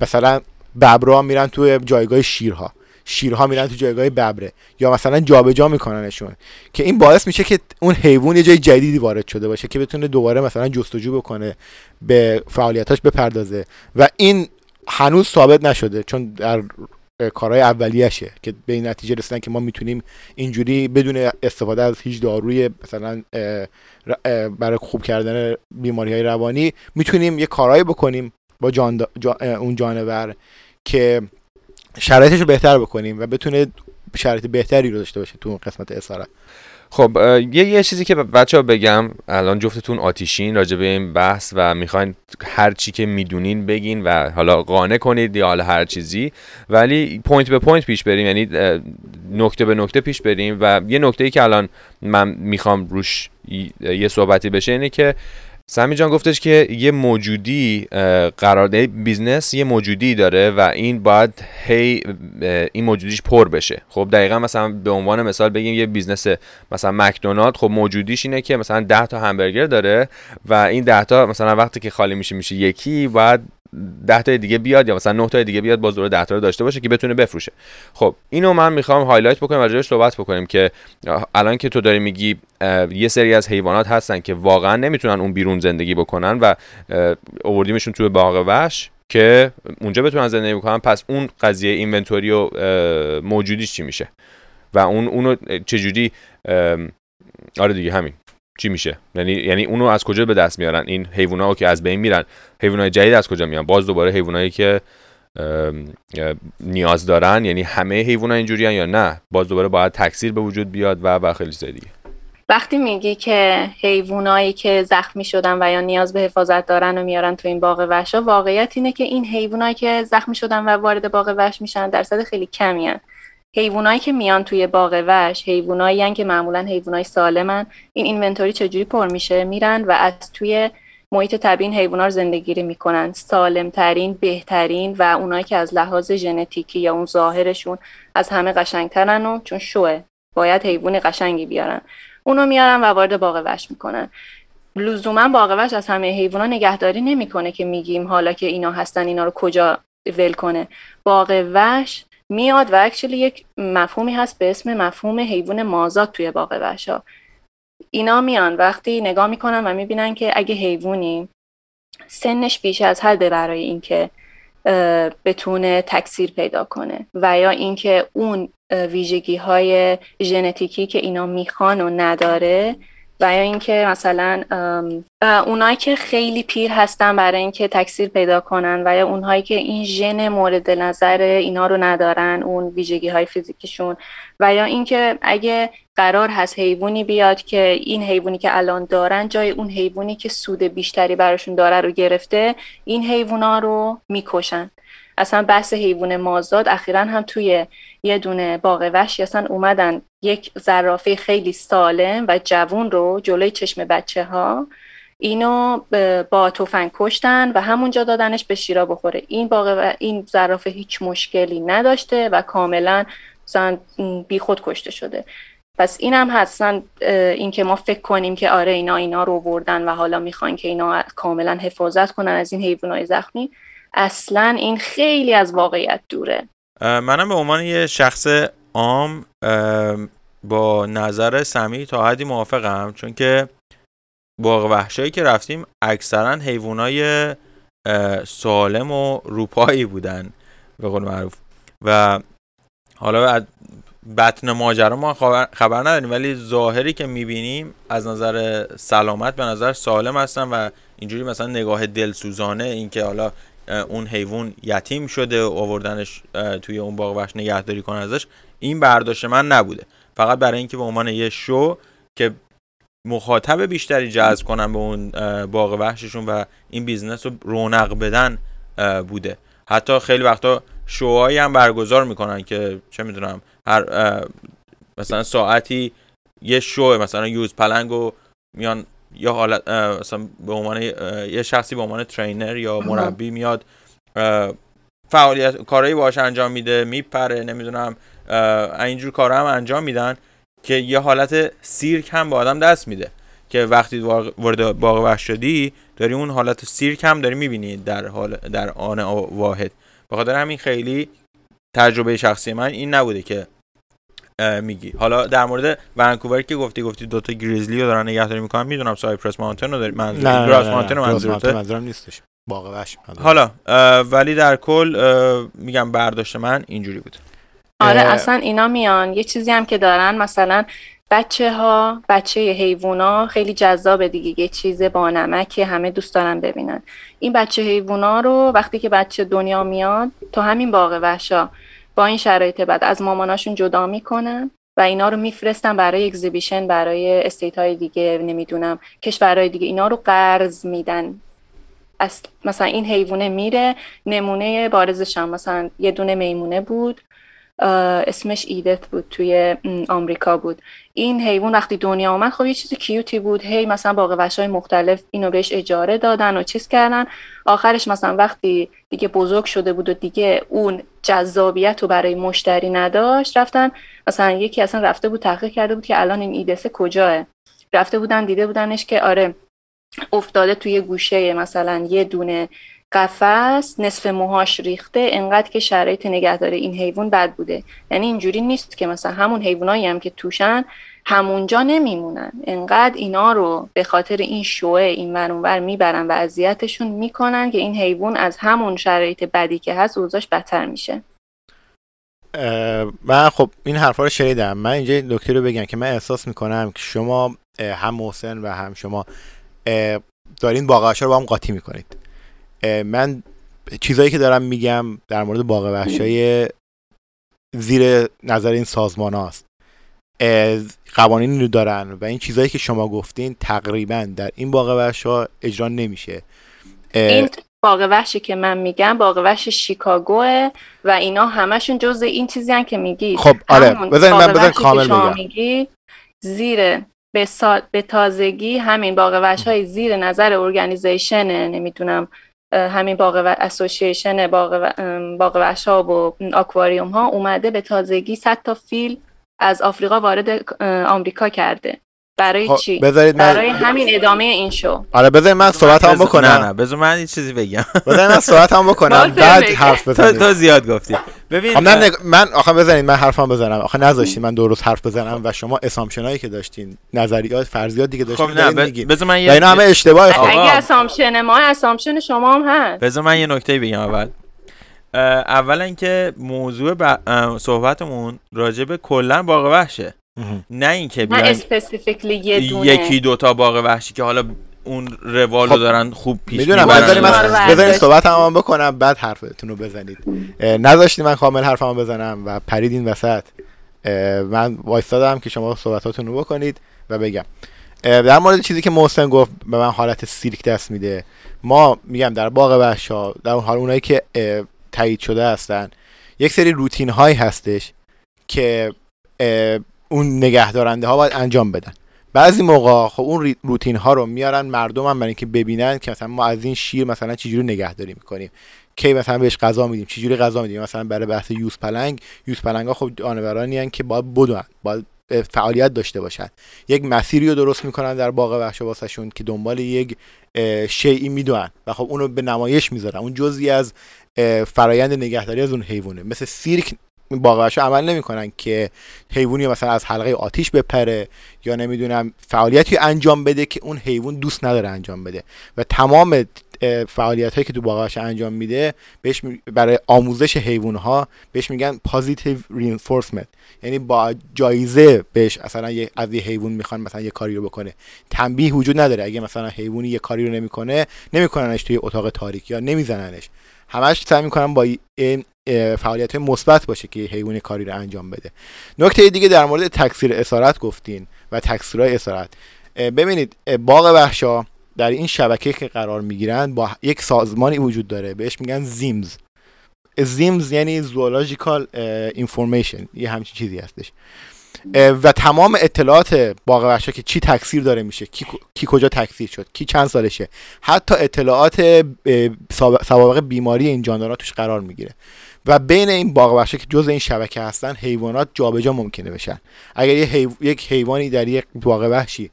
Speaker 3: مثلا ببرا میرن توی جایگاه شیرها. شیرها میرن تو جایگاه ببره. یا مثلا جابجا میکننشون. که این باعث میشه که اون حیوان یه جای جدیدی وارد شده باشه که بتونه دوباره مثلا جستجو بکنه به فعالیتاش بپردازه. و این هنوز ثابت نشده چون در کارهای اولیشه که به این نتیجه رسیدن که ما می‌تونیم اینجوری بدون استفاده از هیچ داروی مثلا برای خوب کردن بیماری های روانی می‌تونیم یه کارهایی بکنیم با جان اون جانور که شرایطش رو بهتر بکنیم و بتونه شرایط بهتری رو داشته باشه تو اون قسمت اسارت
Speaker 2: خب یه یه چیزی که بچه ها بگم الان جفتتون آتیشین راجع به این بحث و می‌خواین هر چی که می‌دونین بگین و حالا قانع کنید یا حالا هر چیزی ولی point به point پیش بریم یعنی نکته به نکته پیش بریم و یه نکته ای که الان من می‌خوام روش یه صحبتی بشه اینه که سمی جان گفتش که یه موجودی قرار بیزنس یه موجودی داره و این باید هی این موجودیش پر بشه. خب دقیقا مثلا به عنوان مثال بگیم یه بیزنس مثلا مکدونالد خب موجودیش اینه که مثلا 10 تا همبرگر داره و این 10 تا مثلا وقتی که خالی میشه میشه یکی باید ده تا دیگه بیاد یا مثلا 9 تا دیگه بیاد باز دوره 10 تا داشته باشه که بتونه بفروشه. خب اینو من می‌خوام highlight بکنم راجعش صحبت بکنیم که الان که تو داری میگی یه سری از حیوانات هستن که واقعا نمی‌تونن اون بیرون زندگی بکنن و اووردیمشون توی باغ وحش که اونجا بتونن زندگی بکنن پس اون قضیه اینونتوری و موجودیش چی میشه؟ و اون اونو چجوری آره دیگه همین. چی میشه؟ یعنی یعنی اونو از کجا به دست میارن؟ این حیونا که از بین میرن. حیوانات جدید از کجا میان؟ باز دوباره حیوانایی که نیاز دارن یعنی همه حیونا اینجوریان یا نه؟ باز دوباره باید تکثیر به وجود بیاد و و خیلی چیزای دیگه.
Speaker 4: وقتی میگی که حیوانایی که زخمی شدن و یا نیاز به حفاظت دارن و میارن تو این باغ وحشا واقعیت اینه که این حیوانایی که زخمی شدن و وارد باغ وحش میشن درصد خیلی کمی. حیوانایی که میان توی باغ وحش حیوانایی که معمولا حیوانای سالمن. این اینونتوری چجوری پر میشه؟ میرن و از توی محیط طبیعی حیوانات رو زندگیری می‌کنن. سالمترین بهترین و اونایی که از لحاظ ژنتیکی یا اون ظاهرشون از همه قشنگترن و چون شوه باید حیوان قشنگی بیارن. اونو میارن و وارد باغ وحش می‌کنن. لزوما باغ وحش از همه حیوانات نگهداری نمی‌کنه که میگیم حالا که اینا هستن اینا رو کجا ول کنه. باغ وحش میاد و اکچولی یک مفهومی هست به اسم مفهوم حیوان مازاد توی باغ وحش ها اینا میان وقتی نگاه می‌کنن و می‌بینن که اگه حیوانی سنش بیش از حده برای اینکه بتونه تکثیر پیدا کنه و یا اینکه اون ویژگی های ژنتیکی که اینا می‌خوان و نداره و یا اینکه مثلا اونایی که خیلی پیر هستن برای اینکه تکثیر پیدا کنن و یا اونهایی که این ژن مورد نظر اینا رو ندارن اون ویژگی های فیزیکیشون. و یا اینکه اگه قرار هست حیوانی بیاد که این حیوانی که الان دارن جای اون حیوانی که سود بیشتری براشون داره رو گرفته این حیوونا رو می‌کشن. اصلا بحث حیوان مازاد اخیرا هم توی یه دونه باغ وحشی اصلا اومدن یک زرافه خیلی سالم و جوون رو جلوی چشم بچه ها اینو با تفنگ کشتن و همونجا دادنش به شیرا بخوره. این باغ و این زرافه هیچ مشکلی نداشته و کاملا مثلا خود کشته شده. پس این هم هستن این که ما فکر کنیم که آره اینا اینا رو بردن و حالا می‌خوان که اینا کاملا حفاظت کنن از این حیوانات زخمی. اصلا این خیلی از واقعیت دوره.
Speaker 1: منم به عنوان یه شخص عام با نظر سمی تا حدی موافقم چون که باغ وحشایی که رفتیم اکثرا حیوانای سالم و روپایی بودن به قول معروف. و حالا از بطن ماجرا ما خبر نداریم ولی ظاهری که می‌بینیم از نظر سلامت به نظر سالم هستن و اینجوری مثلا نگاه دلسوزانه اینکه حالا اون حیوان یتیم شده و آوردنش توی اون باغ وحش نگهداری کنه ازش این برداشت من نبوده. فقط برای اینکه به عنوان یه شو که مخاطب بیشتری جذب کنن به اون باغ وحششون و این business رو رونق بدن بوده. حتی خیلی وقتا شوهایی هم برگزار می‌کنن که چه می‌دونم هر مثلا ساعتی یه شو مثلا یوز پلنگ و میان یا حالت مثلا به عنوان یه شخصی به عنوان ترینر یا مربی میاد فعالیت کارهایی باش انجام میده میپره نمی‌دونم اینجور کارها هم انجام میدن که یه حالت سیرک هم به آدم دست میده که وقتی وارد باغ وحش شدی داری اون حالت سیرک هم داری می‌بینی در حال در آن واحد. بخاطر همین خیلی تجربه شخصی من این نبوده که میگی. حالا در مورد ونکوور که گفتی گفتی دوتا گریزلی رو دارن نگهداری می‌کنن. می‌دونم سایپرس ماونتن رو داری منظور
Speaker 3: نه گراس ماونتن رو منظورم نیستش. باغ وحش.
Speaker 1: حالا ولی در کل میگم برداشت من اینجوری بود.
Speaker 4: آره اصلا اینا میان. یه چیزی هم که دارن مثلا بچه ها بچه حیوونا خیلی جذابه دیگه. یه چیز با نمک که همه دوست دارن ببینن. این بچه حیوونا رو وقتی که بچه دنیا میاد تو همین باغ وحشا با این شرایط بعد از ماماناشون جدا می‌کنن و اینا رو میفرستن برای اگزیبیشن برای استیت های دیگه نمی‌دونم کشورهای دیگه. اینا رو قرض میدن. مثلا این حیوانه میره نمونه بارزش هم مثلا یه دونه میمونه بود. اسمش ایدت بود توی آمریکا بود. این حیوان وقتی دنیا آمد خب یه چیز کیوتی بود. هی مثلا باقی های مختلف اینو بهش اجاره دادن و چیز کردن. آخرش مثلا وقتی دیگه بزرگ شده بود و دیگه اون جذابیت رو برای مشتری نداشت رفتن مثلا یکی اصلا رفته بود تحقیق کرده بود که الان این ایدسه کجاه؟ رفته بودن دیده بودنش که آره افتاده توی گوشه مثلا یه دونه قفس نصف موهاش ریخته انقدر که شرایط نگهداری این حیوان بد بوده. یعنی اینجوری نیست که مثلا همون حیوانایی هم که توشن همونجا نمیمونن. انقدر اینا رو به خاطر این شوه این ور می‌برن و اذیتشون می‌کنن که این حیوان از همون شرایط بدی که هست اوضاش بدتر میشه.
Speaker 3: من خب این حرفا رو شنیدم. من اینجا دکتر رو بگم که من احساس می‌کنم که شما هم محسن و هم شما دارین باقعش رو با هم قاطی می‌کنید. من چیزایی که دارم میگم در مورد باغ وحشای زیر نظر این سازمان هاست. قوانینی رو دارن و این چیزهایی که شما گفتین تقریبا در این باغ وحش ها اجرا نمیشه.
Speaker 4: این باغ وحشی که من میگم باغ وحش شیکاگوه و اینا همشون جز این چیزی هن که میگی
Speaker 3: خب آره بذارین من بذارین کامل بگم.
Speaker 4: میگی زیر به, سا... به تازگی همین باغ وحش های زیر نظر ارگانیزیشن نمی‌دونم همین باغ و اسوسییشن باغ, و... باغ وحش ها و آکواریوم ها اومده به تازگی 100 تا فیل از آفریقا وارد آمریکا کرده. برای خب چی؟
Speaker 3: بذارید
Speaker 4: برای همین ادامه این شو.
Speaker 3: آره بذارید من صحبت هم بکنم.
Speaker 1: نه نه بذار من یه چیزی بگم.
Speaker 3: بذارید من صحبت هم بکنم. بعد حرف بزنید
Speaker 1: تو زیاد گفتی.
Speaker 3: ببین خب نه من آخه بذارید من حرفم بزنم. آخه نذاشتین من درست حرف بزنم و شما اسامشن هایی که داشتین نظریات فرضیات دیگه داشتین
Speaker 1: خب نه بذار من
Speaker 3: یه اینا همه اشتباهه خب
Speaker 4: اگه اسامشن ما اسامشن شما هم هست.
Speaker 1: بذار من یه نکته بگم اول. اولا اینکه موضوع ب... صحبتمون راجع به کلا باغ وحشه. نه اینکه
Speaker 4: بیان یه دونه.
Speaker 1: یکی دوتا باغ وحشی که حالا اون روالو خب دارن خوب پیش
Speaker 3: می‌دونم. بذارید من بذارید صحبت هم بکنم بعد حرفتون رو بزنید. نذاشتی من کامل حرفمو بزنم و پریدین وسط. من وایستادم که شما صحبتاتون رو بکنید و بگم. در مورد چیزی که محسن گفت به من حالت سیرک دست میده. ما میگم در باغ وحشا در اون حال اونایی که تایید شده هستن یک سری روتین هایی هستش که اون نگهدارنده ها باید انجام بدن. بعضی موقع خب اون روتین ها رو میارن مردم هم برای اینکه ببینن که مثلا ما از این شیر مثلا چجوری نگهداری می‌کنیم. کی مثلا بهش غذا میدیم چجوری غذا میدیم؟ مثلا برای بحث یوز پلنگ یوز پلنگ ها خب جانورانی که باید بدون باید فعالیت داشته باشن. یک مسیری رو درست می‌کنن در باغ وحش واسهشون که دنبال یک شیعی می‌دونن و خب اونو به نمایش می‌ذارن. اون جزی از فرایند نگهداری از اون حیوانه. مثل سیرک باغ عمل نمی‌کنن که حیوانی مثلا از حلقه آتیش بپره یا نمی‌دونم فعالیتی انجام بده که اون حیوان دوست نداره انجام بده. و تمام فعالیت هایی که تو باغ انجام میده بهش برای آموزش حیوان ها بهش میگن positive reinforcement یعنی با جایزه بهش مثلا از یه حیوان می‌خوان مثلا یه کاری رو بکنه. تنبیه وجود نداره. اگه مثلا حیوانی یه کاری رو نمی‌کنه نمیکننش توی اتاق تاریک یا نمیزننش. همش سعی می‌کنن با این فعالیت مثبت باشه که حیوان کاری رو انجام بده. نکته دیگه در مورد تکثیر اسارت گفتین و تکثیرهای اسارت. ببینید باغ وحشا در این شبکه که قرار می‌گیرن با یک سازمانی وجود داره بهش میگن زیمز. زیمز یعنی زوولوژیکال اینفورمیشن یه همچین چیزی هستش. و تمام اطلاعات باغ وحشا که چی تکثیر داره میشه کی, کی کجا تکثیر شد کی چند سالشه حتی اطلاعات سوابق بیماری این جاندارا توش قرار می‌گیره. و بین این باغ وحشا که جز این شبکه هستن حیوانات جابجا ممکنه بشن. اگر یه یک حیوانی در یک باغ وحشی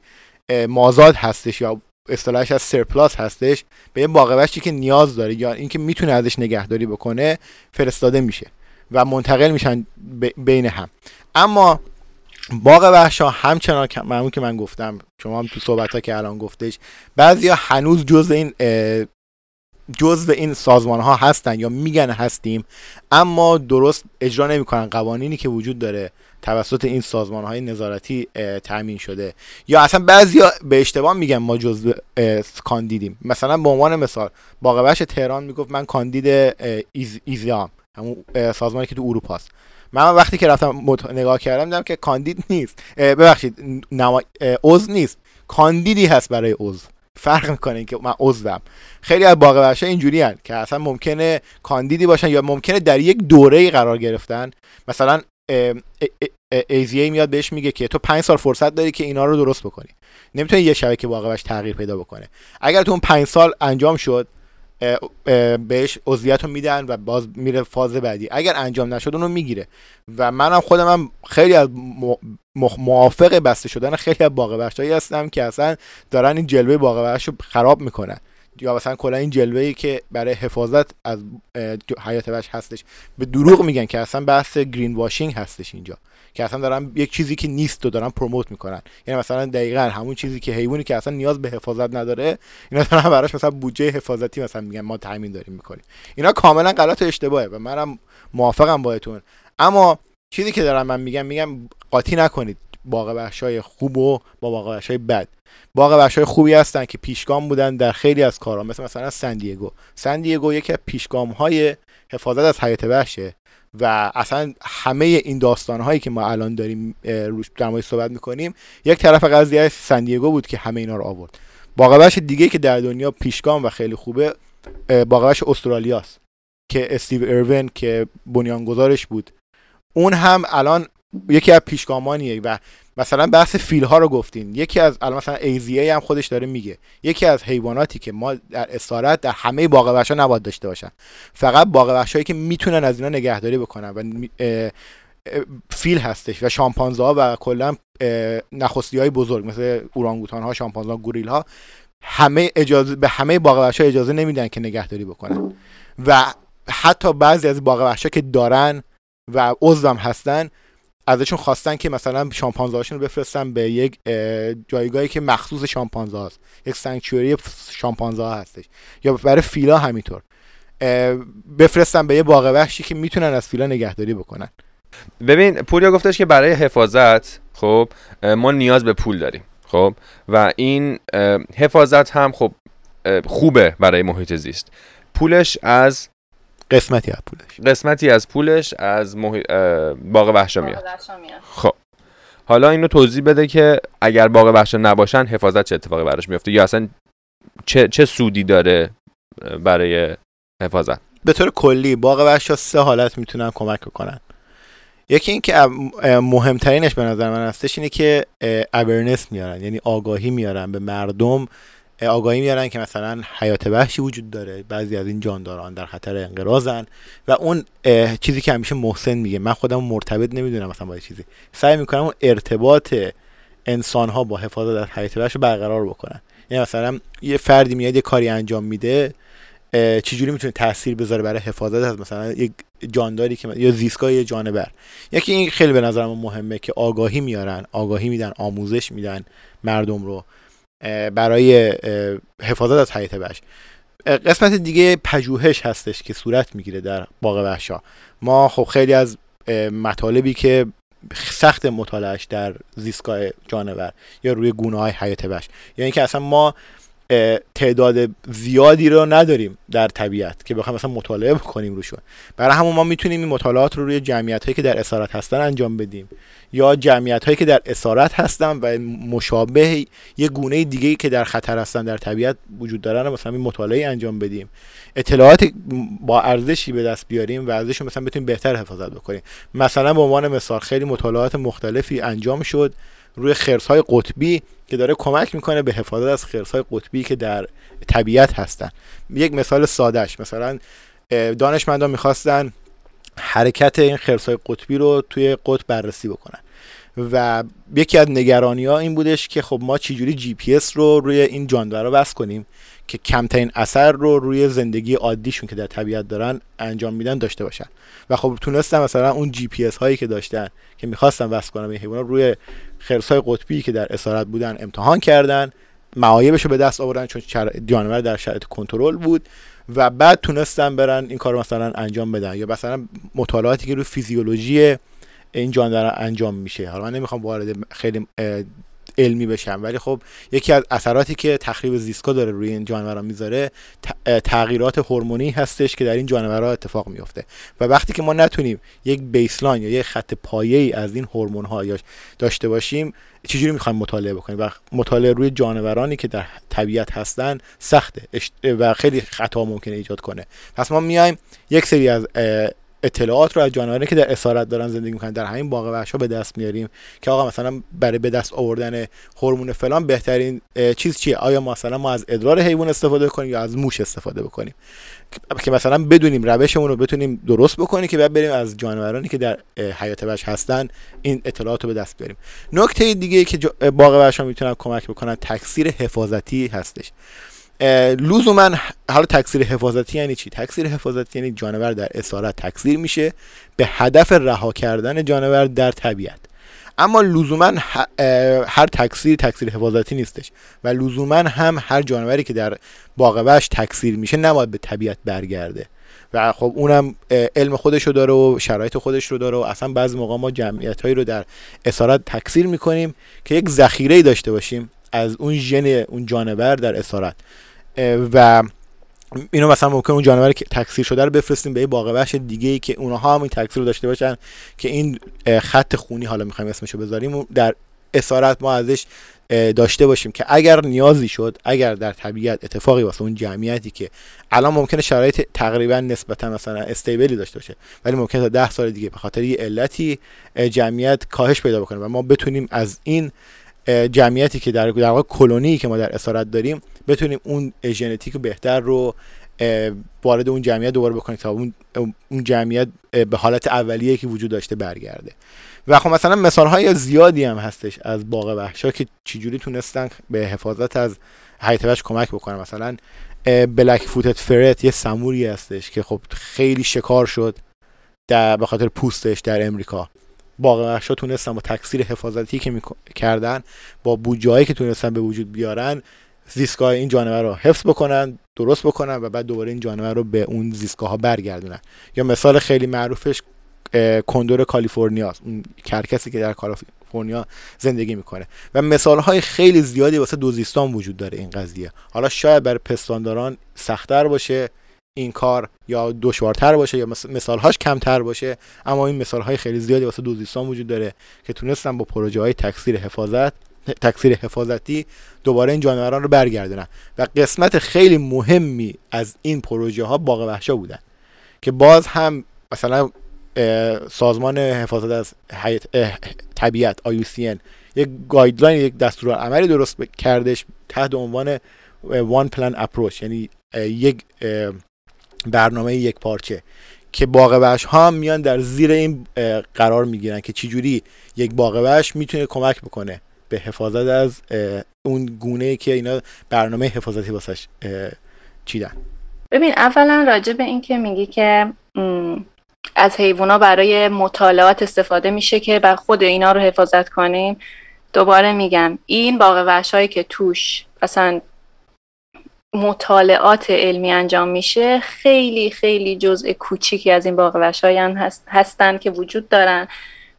Speaker 3: مازاد هستش یا اصطلاحش از سرپلاس هستش به یه باغ وحشی که نیاز داره یا اینکه می‌تونه ازش نگهداری بکنه فرستاده میشه و منتقل میشن بین هم. اما باغ وحشا همچنان معمول که من گفتم شما هم تو صحبت ها که الان گفتش بعضیا هنوز جز این جزء این سازمان ها هستن یا میگن هستیم اما درست اجرا نمی‌کنن. قوانینی که وجود داره توسط این سازمان های نظارتی تامین شده. یا اصلا بعضیا به اشتباه میگن ما جزء کاندیدیم. مثلا به عنوان مثال باغ وحش تهران می‌گفت من کاندید ایز... EAZA هم همون سازمانی که تو اروپا است من وقتی که رفتم نگاه کردم دیدم که کاندید نیست. ببخشید نما... عضو نیست. کاندیدی هست برای عضو. فرق می‌کنه که من عضوم. خیلی از باغ وحشا اینجوری هن که اصلا ممکنه کاندیدی باشن یا ممکنه در یک دوره قرار گرفتن. مثلا EAZA میاد بهش میگه که تو پنج سال فرصت داری که اینا رو درست بکنی. نمی‌تونی یه شبه که باغ تغییر پیدا بکنه. اگر تو اون پنج سال انجام شد بهش عضویت رو میدن و باز میره فاز بعدی. اگر انجام نشد اونو می‌گیره. و منم خودم هم خیلی از موافق بسته شدن خیلی از باغ وحشایی هستم که اصلا دارن این جلوه باغ رو خراب می‌کنن. یا مثلا کلا این جلوه ای که برای حفاظت از حیات وحش هستش. به دروغ میگن که اصلا بحث گرین واشینگ هستش اینجا. که اصلا دارن یک چیزی که نیست و دارن پروموت می‌کنن. یعنی مثلا دقیقا همون چیزی که حیوانی که اصلا نیاز به حفاظت نداره اینا دارن براش مثلا بودجه حفاظتی مثلا میگن ما تامین داریم می‌کنیم. اینا کاملا غلط و اشتباهه و منم موافقم باهاتون. اما چیزی که دارم من میگم میگم قاطی نکنید باغ وحشای خوب و با باغ وحشای بد. باغ وحشای خوبی هستن که پیشگام بودن در خیلی از کارها مثل مثلا سندیگو سندیگو یکی از پیشگام های حفاظت از حیات وحشه. و اصلا همه این داستان هایی که ما الان داریم روش در صحبت می‌کنیم یک طرف قضیه سندیگو بود که همه اینا رو آورد. باغ وحش دیگه که در دنیا پیشگام و خیلی خوبه باغ وحش استرالیاست که استیو ایرون که بنیانگذارش بود. اون هم الان یکی از پیشگامانیه و مثلا بحث فیل ها رو گفتین. یکی از الان مثلا ایزیه هم خودش داره میگه. یکی از حیواناتی که ما در اسارت در همه باغ وحشا نباید داشته باشن. فقط باغ وحشایی که می‌تونن از اینا نگهداری بکنن و فیل هستش و شامپانزه ها و کلا نخستی های بزرگ مثل اورانگوتان ها شامپانزه ها گوریل ها همه اجازه به همه باغ وحشا اجازه نمیدن که نگهداری بکنن. و حتی بعضی از باغ وحشا که دارن و عضوم هستن ازشون خواستن که مثلا شامپانزه رو بفرستن به یک جایگاهی که مخصوص شامپانزه هست یک سانکچوری شامپانزه هستش. یا برای فیلا همینطور. بفرستن به یه باغ وحشی که می‌تونن از فیلا نگهداری بکنن.
Speaker 2: ببین پولیا گفتش که برای حفاظت خب ما نیاز به پول داریم خب و این حفاظت هم خب خوبه برای محیط زیست. پولش از
Speaker 3: قسمتی از پولش.
Speaker 2: قسمتی از پولش از محی... باغ وحشا میاد. خب. حالا اینو توضیح بده که اگر باغ وحشا نباشن حفاظت چه اتفاقی براش میفته؟ یا اصلا چه, چه سودی داره برای حفاظت؟
Speaker 3: به طور کلی باغ وحشا سه حالت می‌تونن کمک کنن یکی اینکه مهمترینش به نظر من هستش اینه که اورنس میارن یعنی آگاهی میارن به مردم آگاهی میارن که مثلا حیات وحشی وجود داره. بعضی از این جانداران در خطر انقراضن و اون چیزی که همیشه محسن میگه. من خودم مرتبط نمی‌دونم مثلا با چیزی. سعی می‌کنم اون ارتباط انسان ها با حفاظت از حیات وحش رو برقرار بکنن یعنی مثلا یه فردی میاد یه کاری انجام میده چجوری می‌تونه تاثیر بذاره برای حفاظت از مثلا یک جانداری که یا زیستگاه یه جانور؟ یکی این خیلی به نظرم مهمه که آگاهی میارن آگاهی میدن آموزش میدن مردم رو. برای حفاظت از حیات وحش. قسمت دیگه پژوهش هستش که صورت می‌گیره در باغ وحشا. ما خب خیلی از مطالبی که سخت مطالعهش در زیستگاه جانور یا روی گونه های حیات وحش. یعنی اینکه اصلا ما تعداد زیادی رو نداریم در طبیعت که بخوایم مثلا مطالعه بکنیم روشون. برای همون ما می‌تونیم این مطالعات رو روی جمعیت هایی که در اسارت هستن انجام بدیم یا جمعیت هایی که در اسارت هستن و مشابه یه گونه دیگه که در خطر هستن در طبیعت وجود دارن مثلا این مطالعه انجام بدیم. اطلاعات با ارزشی به دست بیاریم و ارزش مثلا بتونیم بهتر حفاظت بکنیم. مثلا به عنوان مثال خیلی مطالعات مختلفی انجام شد. روی خرس های قطبی که داره کمک می‌کنه به حفاظت از خرس های قطبی که در طبیعت هستن. یک مثال سادهش مثلا دانشمندان می‌خواستن حرکت این خرس های قطبی رو توی قطب بررسی بکنن. و یکی از نگرانی ها این بودش که خب ما چجوری جی پی اس رو روی این جاندارا وصل کنیم؟ که کمترین اثر رو روی زندگی عادیشون که در طبیعت دارن انجام میدن داشته باشن. و خب تونستن مثلا اون جی پی اس هایی که داشتن که می‌خواستن وصل کنن به حیوانات روی خرسای قطبی که در اسارت بودن امتحان کردن معایبش رو به دست آوردن چون جانور در شرایط کنترل بود و بعد تونستن برن این کار رو مثلا انجام بدن یا مثلا مطالعاتی که روی فیزیولوژی این جانور انجام میشه. حالا من نمی‌خوام وارد خیلی علمی بشم. ولی خب یکی از اثراتی که تخریب زیستگاه داره روی این جانورا می‌ذاره تغییرات هورمونی هستش که در این جانورا اتفاق میفته. و وقتی که ما نتونیم یک بیسلاین یا یک خط پایه ای از این هورمون ها داشته باشیم چجوری می‌خوایم مطالعه بکنیم؟ و مطالعه روی جانورانی که در طبیعت هستن سخته. و خیلی خطا ممکنه ایجاد کنه. پس ما میایم یک سری از اطلاعات رو از جانورانی که در اسارت دارن زندگی می‌کنن. در همین باغ وحشا به دست میاریم که آقا مثلا برای به دست آوردن هورمون فلان بهترین چیز چیه؟ آیا مثلا ما از ادرار حیوان استفاده کنیم یا از موش استفاده بکنیم؟ که مثلا بدونیم روشمون رو بتونیم درست بکنیم که بعد بریم از جانورانی که در حیات وحش هستن این اطلاعات رو به دست بیاریم. نکته دیگه که باغ وحشا می‌تونن کمک بکنن تکثیر حفاظتی هستش. لزوما حالا تکثیر حفاظتی یعنی چی؟ تکثیر حفاظتی یعنی جانور در اسارت تکثیر میشه به هدف رها کردن جانور در طبیعت. اما لزوما هر تکثیر تکثیر حفاظتی نیستش و لزوما هم هر جانوری که در باغ وحش تکثیر میشه نباید به طبیعت برگرده. و خب اونم علم خودش رو داره و شرایط خودش رو داره و اصلا بعضی موقع ما جمعیت هایی رو در اسارت تکثیر می‌کنیم که یک ذخیره ای داشته باشیم از اون ژن اون جانور در اسارت. و اینو مثلا ممکن اون جانور که تکثیر شده رو بفرستیم به یه باغ وحش دیگه ای که اونها هم این تکثیر رو داشته باشن که این خط خونی حالا می‌خوایم اسمشو بذاریم در اسارت ما ازش داشته باشیم که اگر نیازی شد اگر در طبیعت اتفاقی واسه اون جمعیتی که الان ممکنه شرایط تقریبا نسبتا مثلا استیبلی داشته باشه ولی ممکنه تا ده سال دیگه به خاطر یه علتی جمعیت کاهش پیدا بکنه و ما بتونیم از این جمعیتی که در در واقع کلونی که ما در اسارت داریم بتونیم اون ژنتیک بهتر رو وارد اون جمعیت دوباره بکنیم تا اون اون جمعیت به حالت اولیه که وجود داشته برگرده. و خب مثلا مثال های زیادی هم هستش از باغ وحشا که چجوری تونستن به حفاظت از حیات کمک بکنن. مثلا بلک فوتت فرت یه سموری هستش که خب خیلی شکار شد در به خاطر پوستش در امریکا. وحشا تونستن با تکثیر حفاظتی که کردن با بودجه که تونستن به وجود بیارن زیستگاه این جانور رو حفظ بکنن درست بکنن و بعد دوباره این جانور رو به اون زیستگاه ها برگردونن. یا مثال خیلی معروفش کندور کالیفرنیا اون کرکسی که در کالیفرنیا زندگی می‌کنه. و مثال های خیلی زیادی واسه دوزیستان وجود داره این قضیه. حالا شاید برای پستانداران سختتر باشه. این کار یا دشوارتر باشه یا مثالهاش کمتر باشه. اما این مثال های خیلی زیادی واسه دوزیستان وجود داره که تونستن با پروژه های تکثیر حفاظت تکثیر حفاظتی دوباره این جانوران رو برگردونن. و قسمت خیلی مهمی از این پروژه ها باغ وحشا بودن که باز هم مثلا سازمان حفاظت از طبیعت IUCN یک guideline یک دستور عملی درست کردش تحت عنوان One Plan Approach یعنی یک برنامه یک پارچه که باغ وحش ها میان در زیر این قرار می‌گیرن که چجوری یک باغ وحش می‌تونه کمک بکنه به حفاظت از اون گونه که اینا برنامه حفاظتی واسش چیدن.
Speaker 4: ببین اولا راجع به این که میگی که از حیوونا برای مطالعات استفاده میشه که بر خود اینا رو حفاظت کنیم دوباره میگم این باغ هایی که توش اصلا مطالعات علمی انجام میشه خیلی خیلی جزء کوچیکی از این هست هستن که وجود دارن.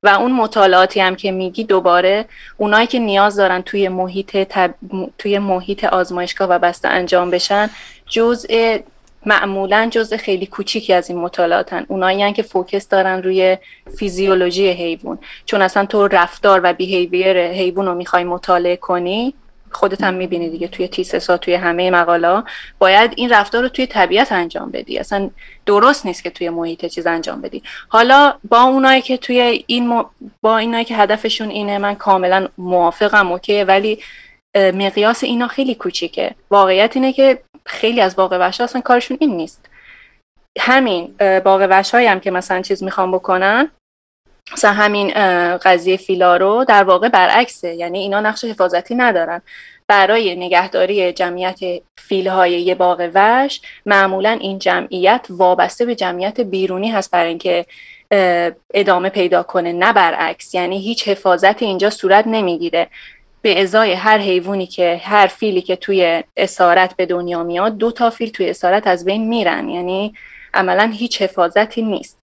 Speaker 4: و اون مطالعاتی هم که میگی دوباره اونایی که نیاز دارن توی محیط توی محیط آزمایشگاه و بسته انجام بشن جزء معمولا جزء خیلی کوچیکی از این مطالعاتن. اونایی که فوکس دارن روی فیزیولوژی حیوان. چون اصلا تو رفتار و بیهیویر حیوان رو می‌خوای مطالعه کنی خودت هم می‌بینی دیگه توی تیسسا توی همه مقالا. باید این رفتار رو توی طبیعت انجام بدی. اصلا درست نیست که توی محیط چیز انجام بدی. حالا با اونایی که توی این با اینایی که هدفشون اینه من کاملا موافقم اوکی ولی مقیاس اینا خیلی کوچیکه. واقعیت اینه که خیلی از باغ وحش اصلا کارشون این نیست. همین وحش هم که مثلا چیز می‌خوام بکنن مثلا همین قضیه فیلا رو در واقع برعکسه. یعنی اینا نقش حفاظتی ندارن. برای نگهداری جمعیت فیلهای یه باغ وش معمولا این جمعیت وابسته به جمعیت بیرونی هست برای اینکه ادامه پیدا کنه نه برعکس. یعنی هیچ حفاظتی اینجا صورت نمی‌گیره. به ازای هر حیوانی که هر فیلی که توی اسارت به دنیا میاد دو تا فیل توی اسارت از بین میرن. یعنی عملا هیچ حفاظتی نیست.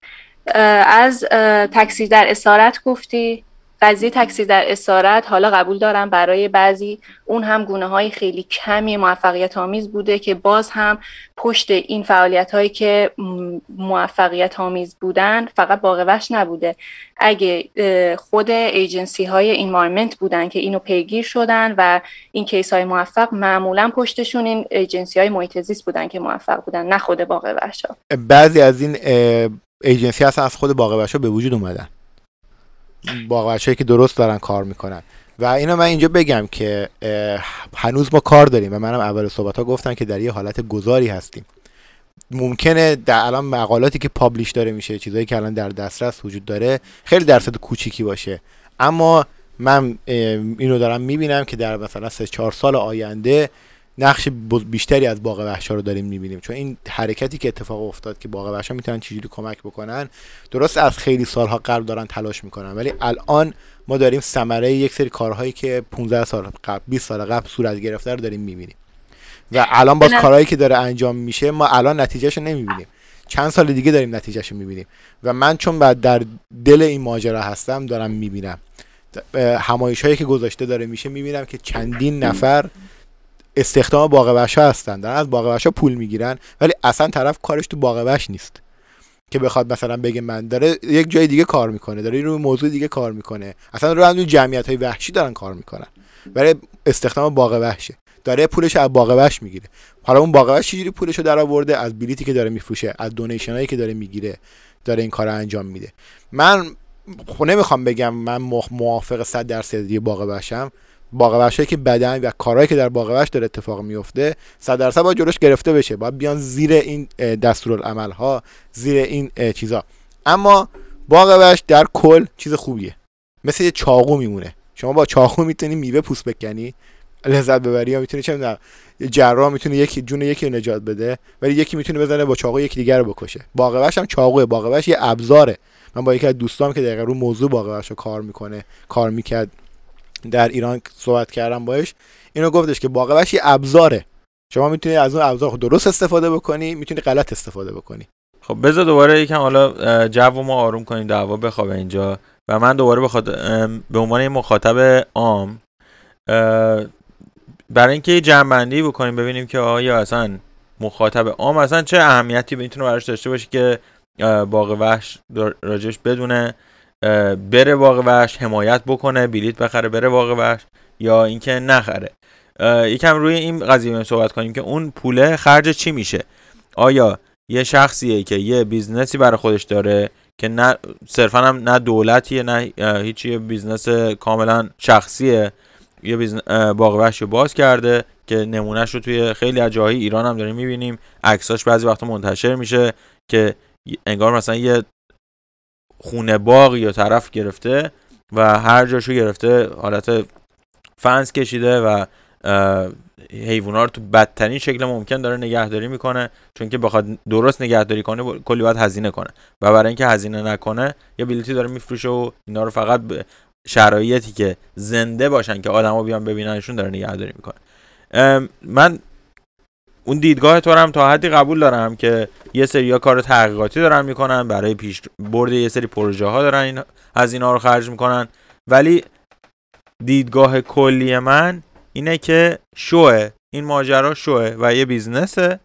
Speaker 4: از تکثیر در اسارت گفتی. قضیه تکثیر در اسارت حالا قبول دارم برای بعضی. اون هم گونه های خیلی کمی موفقیت آمیز بوده که باز هم پشت این فعالیت هایی که موفقیت آمیز بودن فقط باقی وحش نبوده. اگه خود ایجنسی های اینوارمنت بودن که اینو پیگیر شدن و این کیس های موفق معمولا پشتشون این ایجنسی های محیط بودن که موفق بودن نه خود باقی وحش
Speaker 3: بعضی از این ایجنسی هستن از خود باقی وحش به وجود اومدن. باقی که درست دارن کار می‌کنن. و اینا من اینجا بگم که هنوز ما کار داریم و منم اول صحبت ها گفتم که در یه حالت گذاری هستیم. ممکنه در الان مقالاتی که پابلیش داره میشه چیزایی که الان در دسترس وجود داره خیلی درصد کوچیکی باشه. اما من اینو دارم می‌بینم که در مثلا سه چهار سال آینده نقش بیشتری از باغ وحشا رو داریم می‌بینیم. چون این حرکتی که اتفاق افتاد که باغ وحشا می‌تونن چجوری کمک بکنن درست از خیلی سالها قبل دارن تلاش می‌کنن. ولی الان ما داریم ثمره یک سری کارهایی که 15 سال قبل 20 سال قبل صورت گرفته رو داریم می‌بینیم. و الان باز کارهایی که داره انجام میشه ما الان نتیجهش رو نمی‌بینیم. چند سال دیگه داریم نتیجهش رو می‌بینیم. و من چون بعد در دل این ماجرا هستم دارم می‌بینم. همایش هایی که گذاشته داره میشه می‌بینم که چندین نفر استخدام باغ هستن. دارن از باغ پول می‌گیرن ولی اصلا طرف کارش تو باغ نیست. که بخواد مثلا بگه من داره یک جای دیگه کار می‌کنه داره روی موضوع دیگه کار می‌کنه. اصلا رو روی جمعیت های وحشی دارن کار می‌کنن. برای استخدام باغ وحشه داره پولش از باغ وحش می‌گیره. حالا اون باغ وحش چجوری پولش رو در آورده از بلیتی که داره میفروشه از دونیشن هایی که داره می‌گیره داره این کار انجام میده. من خب نمی‌خوام بگم من موافق 100 درصدی باغ وحشم باغ وحشی که بدن و کارهایی که در باغ وحش داره اتفاق میفته 100 درصد باید جلوش گرفته بشه. باید بیان زیر این دستورالعمل ها زیر این چیزا. اما باغ وحش در کل چیز خوبیه. مثل یه چاقو میمونه. شما با چاقو می‌تونی میوه پوست بکنی لذت ببری یا می‌تونی چه می‌دونم جراح می‌تونه یکی جون یکی نجات بده ولی یکی می‌تونه بزنه با چاقو یکی دیگر رو بکشه. باغ وحش هم چاقوه. باغ وحش یه ابزاره. من با یکی از دوستام که دقیقا رو موضوع باغ وحش کار می‌کنه کار می‌کرد در ایران صحبت کردم باش اینو گفتش که باغ وحش یه ابزاره. شما می‌تونی از اون ابزار درست استفاده بکنی می‌تونی غلط استفاده بکنی.
Speaker 1: خب بذار دوباره یکم حالا جو ما آروم کنیم دعوا بخوابه اینجا و من دوباره بخواد به عنوان مخاطب عام برای اینکه جنبندی بکنیم ببینیم که آیا اصلا مخاطب عام اصلا چه اهمیتی می‌تونه براش داشته باشه که باغ وحش راجش بدونه. بره باغ وحش حمایت بکنه بلیت بخره بره باغ وحش یا اینکه نخره یکم روی این قضیه صحبت کنیم که اون پوله خرج چی میشه آیا یه شخصیه که یه business ی برای خودش داره که نه صرفا هم نه دولتیه نه هیچی business کاملا شخصیه یه. باغ وحش باز کرده که نمونهش رو توی خیلی از جاهای ایران هم داریم می‌بینیم عکساش بعضی وقتا منتشر میشه که انگار مثلا یه خونه باغ یا طرف گرفته و هر جاشو گرفته حالت فنس کشیده و حیوونا رو تو بدترین شکل ممکن داره نگهداری می‌کنه چون که بخواد درست نگهداری کنه کلی باید هزینه کنه. و برای اینکه هزینه نکنه یه بلیتی داره میفروشه و اینا رو فقط به شرایطی که زنده باشن که آدما بیان ببیننشون داره نگهداری می‌کنه. من اون دیدگاه تو هم تا حدی قبول دارم که یه سری کار تحقیقاتی دارن می‌کنن برای پیش برد یه سری پروژه ها دارن این هزینه رو خرج می‌کنن. ولی دیدگاه کلی من اینه که شوه. این ماجرا شوه و یه بیزنسه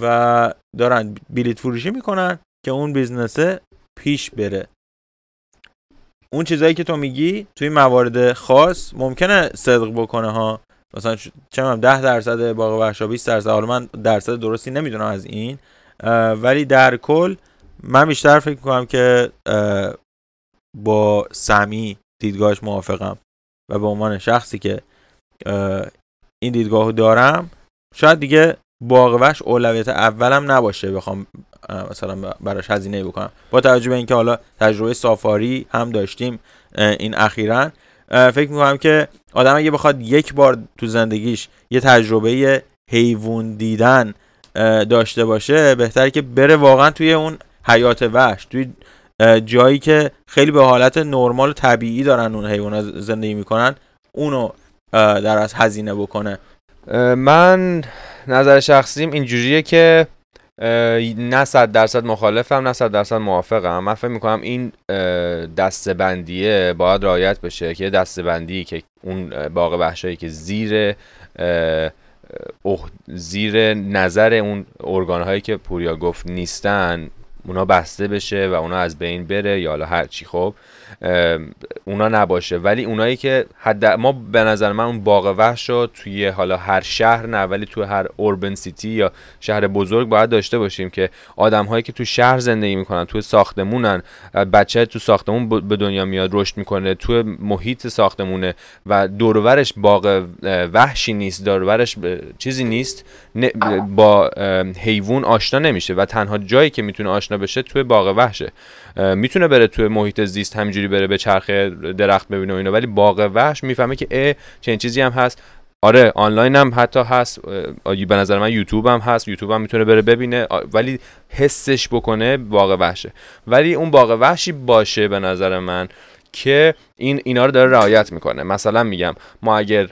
Speaker 1: و دارن بلیت فروشی می‌کنن که اون بیزنسه پیش بره. اون چیزایی که تو میگی توی موارد خاص ممکنه صدق بکنه ها. مثلا چه 10 درصد باغ وحشا 20 درصد. حالا من درصد درستی نمی‌دونم از این ولی در کل من بیشتر فکر می‌کنم که با سمی دیدگاهش موافقم و به عنوان شخصی که این دیدگاهو دارم شاید دیگه باغ وحش اولویت اولم نباشه بخوام مثلا براش هزینه بکنم. با توجه به اینکه حالا تجربه سافاری هم داشتیم این اخیرا. فکر می‌کنم که آدم اگه بخواد یک بار تو زندگیش یه تجربه حیوان دیدن داشته باشه بهتره که بره واقعا توی اون حیات وحش توی جایی که خیلی به حالت نرمال و طبیعی دارن اون حیوانات زندگی می‌کنن اونو در از هزینه بکنه.
Speaker 2: من نظر شخصیم اینجوریه که نه صد درصد مخالفم نه صد درصد موافقم. من فکر می‌کنم این دستبندیه باید رعایت بشه که دستبندی که اون باغ وحشایی که زیر زیر نظر اون ارگان هایی که پوریا گفت نیستن اونا بسته بشه و اونا از بین بره یا حالا هر چی. خب اونا نباشه. ولی اونایی که حد ما به نظر من اون باغ وحش رو توی حالا هر شهر نه ولی توی هر اوربن سیتی یا شهر بزرگ باید داشته باشیم که آدم هایی که تو شهر زندگی می‌کنن توی ساختمونن بچه تو ساختمون به دنیا میاد رشد می‌کنه توی محیط ساختمونه و دورورش باغ وحشی نیست دورورش چیزی نیست با حیوان آشنا نمیشه و تنها جایی که می‌تونه آشنا بشه توی باغ وحشه. می‌تونه بره توی محیط زیست همینجوری بره به چرخ درخت ببینه و اینا. ولی باغ وحش می‌فهمه که اه چنین چیزی هم هست. آره آنلاین هم حتی هست. به نظر من یوتیوب هم هست. یوتیوب هم می‌تونه بره ببینه. ولی حسش بکنه باغ وحشه. ولی اون باغ وحشی باشه به نظر من که این اینا رو داره رعایت می‌کنه. مثلا میگم ما اگر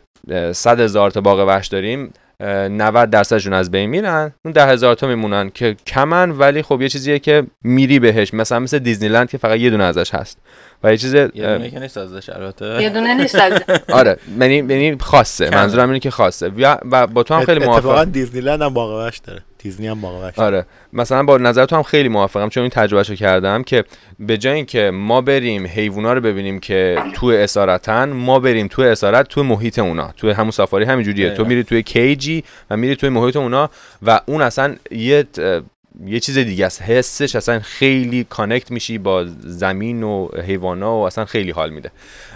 Speaker 2: صد هزار تا باغ وحش داریم 90 درصدشون از بین میرن. اون ده هزار تا میمونن که کمن ولی خب یه چیزیه که میری بهش. مثلا مثل دیزنیلند که فقط یه دونه ازش هست. و یه چیز
Speaker 1: یه دونه که نیست ازش البته.
Speaker 4: یه دونه نیست از
Speaker 2: آره یعنی یعنی خاصه. منظورم اینه که خاصه. و, و با تو هم خیلی
Speaker 3: اتفاقا
Speaker 2: موافقم.
Speaker 3: دیزنیلند هم وحش داره. دیزنی هم
Speaker 2: آره. مثلا با نظر تو هم خیلی موافقم چون این تجربهشو کردم که به جای اینکه ما بریم حیوونا رو ببینیم که تو اسارتن ما بریم تو اسارت تو محیط اونا تو همون سافاری همینجوریه. تو. میری توی cage ی و میری توی محیط اونا و اون اصلا یه یه چیز دیگه است. حسش اصلا خیلی connect میشی با زمین و حیوانا و اصلا خیلی حال میده.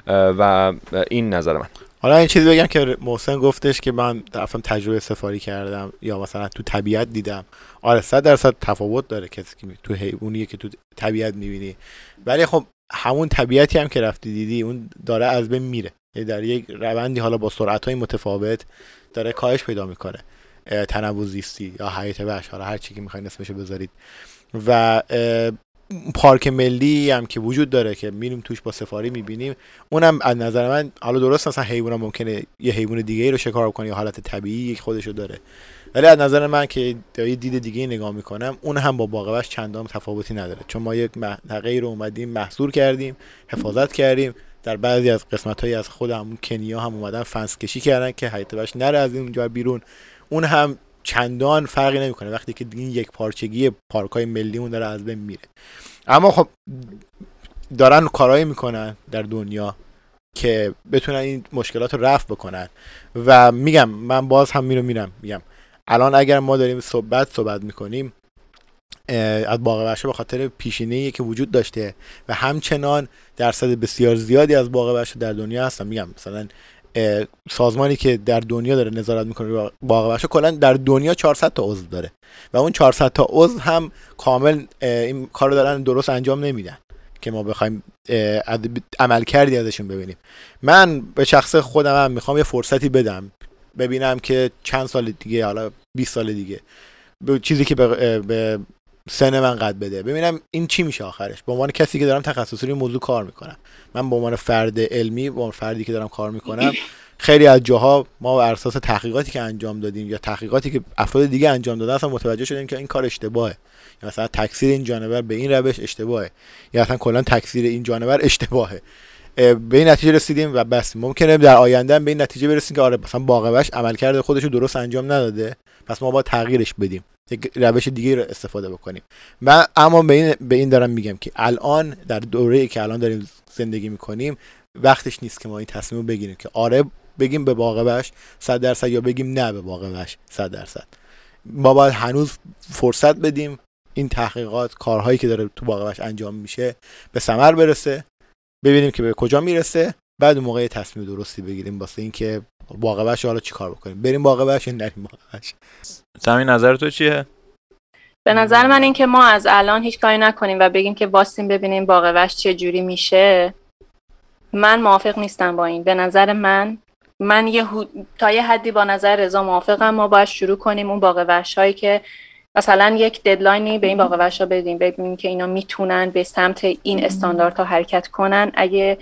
Speaker 2: و این نظر من.
Speaker 3: حالا این چیزی بگم که محسن گفتش که من رفتم تجربه سفاری کردم یا مثلا تو طبیعت دیدم. آره صد درصد تفاوت داره کسی که تو حیوانیه که تو طبیعت می‌بینی. ولی خب همون طبیعتی هم که رفتی دیدی اون داره از بین میره. در یک روندی حالا با سرعت های متفاوت داره کاهش پیدا می‌کنه. تنوع زیستی یا حیات وحش هر چی که می‌خواین اسمشو بذارید. و پارک ملی هم که وجود داره که میریم توش با سفاری می‌بینیم. اونم از نظر من حالا درست مثلا حیوان ممکنه یه حیوان دیگه ای رو شکار کنه یا حالت طبیعی خودشو داره. ولی از نظر من که یه دید دیگه نگاه می‌کنم اون هم با باغ وحش چندان تفاوتی نداره. چون ما یک منطقه رو اومدیم محصور کردیم حفاظت کردیم. در بعضی از قسمت های از خود کنیا هم اومدن فنس کشی کردن که حیات نره از اونجا بیرون. اون هم چندان فرقی نمی‌کنه. وقتی که این یک پارچگی پارک های ملی اون داره از بین میره. اما خب دارن کارایی می‌کنن در دنیا که بتونن این مشکلات رو رفع بکنن. و میگم من باز هم میرو میرم میگم. الان اگر ما داریم صحبت صحبت می‌کنیم از باغ وحشه به خاطر پیشینه‌ای که وجود داشته و همچنان درصد بسیار زیادی از وحشه در دنیا هستن. میگم مثلا سازمانی که در دنیا داره نظارت می‌کنه روی باغ کلا در دنیا 400 تا عضو داره و اون 400 تا عضو هم کامل این کار رو دارن درست انجام نمیدن که ما بخوایم عمل کردی ازشون ببینیم. من به شخص خودم هم می‌خوام یه فرصتی بدم ببینم که چند سال دیگه حالا 20 سال دیگه چیزی که به سن من قد بده. ببینم این چی میشه آخرش. به عنوان کسی که دارم تخصصی روی موضوع کار می‌کنم. من به عنوان فرد علمی به عنوان فردی که دارم کار می‌کنم خیلی از جاها ما بر اساس تحقیقاتی که انجام دادیم یا تحقیقاتی که افراد دیگه انجام دادن اصلا متوجه شدیم که این کار اشتباهه. یا مثلا تکثیر این جانور به این روش اشتباهه. یا اصلا کلا تکثیر این جانور اشتباهه. اه، به این نتیجه رسیدیم و بس. ممکنه در آینده به این نتیجه برسیم که آره مثلا باغ وحش عملکرد خودش رو درست انجام نداده. پس ما باید تغییرش بدیم. یک روش دیگه رو استفاده بکنیم. من اما به این, به این دارم میگم که الان در دوره که الان داریم زندگی می‌کنیم وقتش نیست که ما این تصمیم رو بگیریم که آره بگیم به باغ وحش 100 درصد یا بگیم نه به باغ وحش 100 درصد. ما باید هنوز فرصت بدیم این تحقیقات کارهایی که داره تو باغ وحش انجام میشه به ثمر برسه ببینیم که به کجا می‌رسه بعد موقع تصمیم درستی بگیریم. واسه اینکه رو حالا چیکار بکنیم؟ بریم وحش یا نریم وحش؟
Speaker 1: سمی نظر تو چیه؟
Speaker 4: به نظر من این که ما از الان هیچ کاری نکنیم و بگیم که باستیم ببینیم باغ وحش چه جوری میشه من موافق نیستم با این. به نظر من من یه هو- تا یه حدی با نظر رضا موافقم. ما باید شروع کنیم اون باغ وحش هایی که مثلا یک ددلاینی به این باغ وحش ها بدیم ببینیم که اینا می‌تونن به سمت این استانداردها حرکت کنن. اگه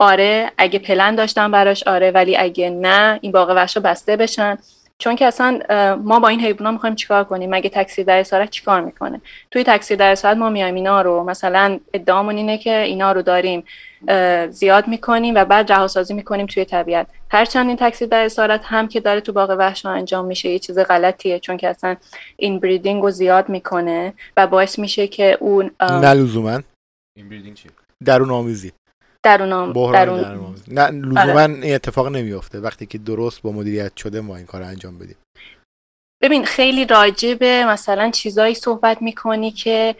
Speaker 4: آره اگه پلن داشتن براش آره ولی اگه نه این باغ وحش ها بسته بشن. چون که اصلا ما با این حیونا می‌خوایم چیکار کنیم؟ مگه تکثیر در اسارت چیکار می‌کنه؟ توی تکثیر در اسارت ما میایم اینا رو. مثلا ادعامون اینه که اینا رو داریم زیاد می‌کنیم و بعد رهاسازی می‌کنیم توی طبیعت. هرچند این تکثیر در اسارت هم که داره تو باغ وحش انجام میشه یه چیز غلطیه. چون که اصلا این بریدینگ رو زیاد می‌کنه و باعث میشه که اون
Speaker 3: نه لزوما.
Speaker 2: این بریدینگ چیه؟
Speaker 3: درون آمیزی
Speaker 4: درون
Speaker 3: بحران
Speaker 4: درون.
Speaker 3: درون نه لزوما این اتفاق نمیفته وقتی که درست با مدیریت شده ما این کار انجام بدیم.
Speaker 4: ببین خیلی راجع به مثلا چیزایی صحبت می‌کنی که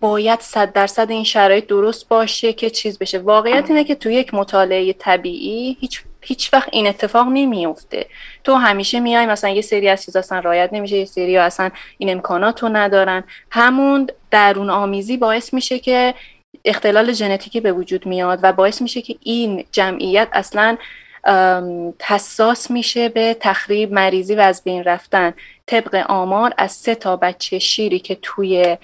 Speaker 4: باید صد درصد این شرایط درست باشه که چیز بشه. واقعیت اینه که تو یک مطالعه طبیعی هیچ هیچ وقت این اتفاق نمیفته تو همیشه میای مثلا یه سری از چیزا اصلا رایت نمیشه یه سری ها اصلا این امکانات رو ندارن. همون درون آمیزی باعث میشه که اختلال ژنتیکی به وجود میاد و باعث میشه که این جمعیت اصلا حساس میشه به تخریب مریضی و از بین رفتن. طبق آمار از سه تا بچه شیری که توی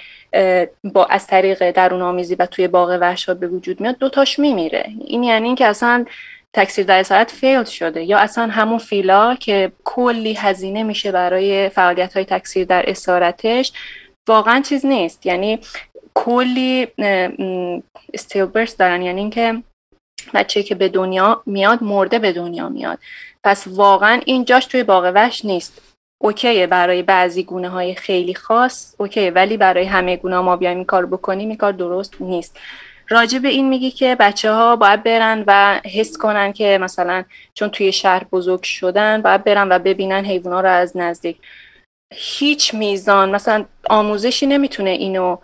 Speaker 4: با از طریق درون آمیزی و توی باغ وحشا به وجود میاد دوتاش میمیره. این یعنی اینکه اصلا تکثیر در اسارت فیل شده یا اصلا همون فیلا که کلی هزینه میشه برای فعالیت های تکثیر در اسارتش واقعا چیز نیست. یعنی کلی استیلبرس دارن. یعنی اینکه بچه که به دنیا میاد مرده به دنیا میاد. پس واقعا این جاش توی باغ وحش نیست. اوکیه برای بعضی گونه های خیلی خاص اوکیه. ولی برای همه گونه ما بیایم این کار بکنیم این کار درست نیست. راجع به این میگی که بچه ها باید برن و حس کنن که مثلا چون توی شهر بزرگ شدن باید برن و ببینن حیوانات رو از نزدیک. هیچ میزان مثلا آموزشی نمی‌تونه اینو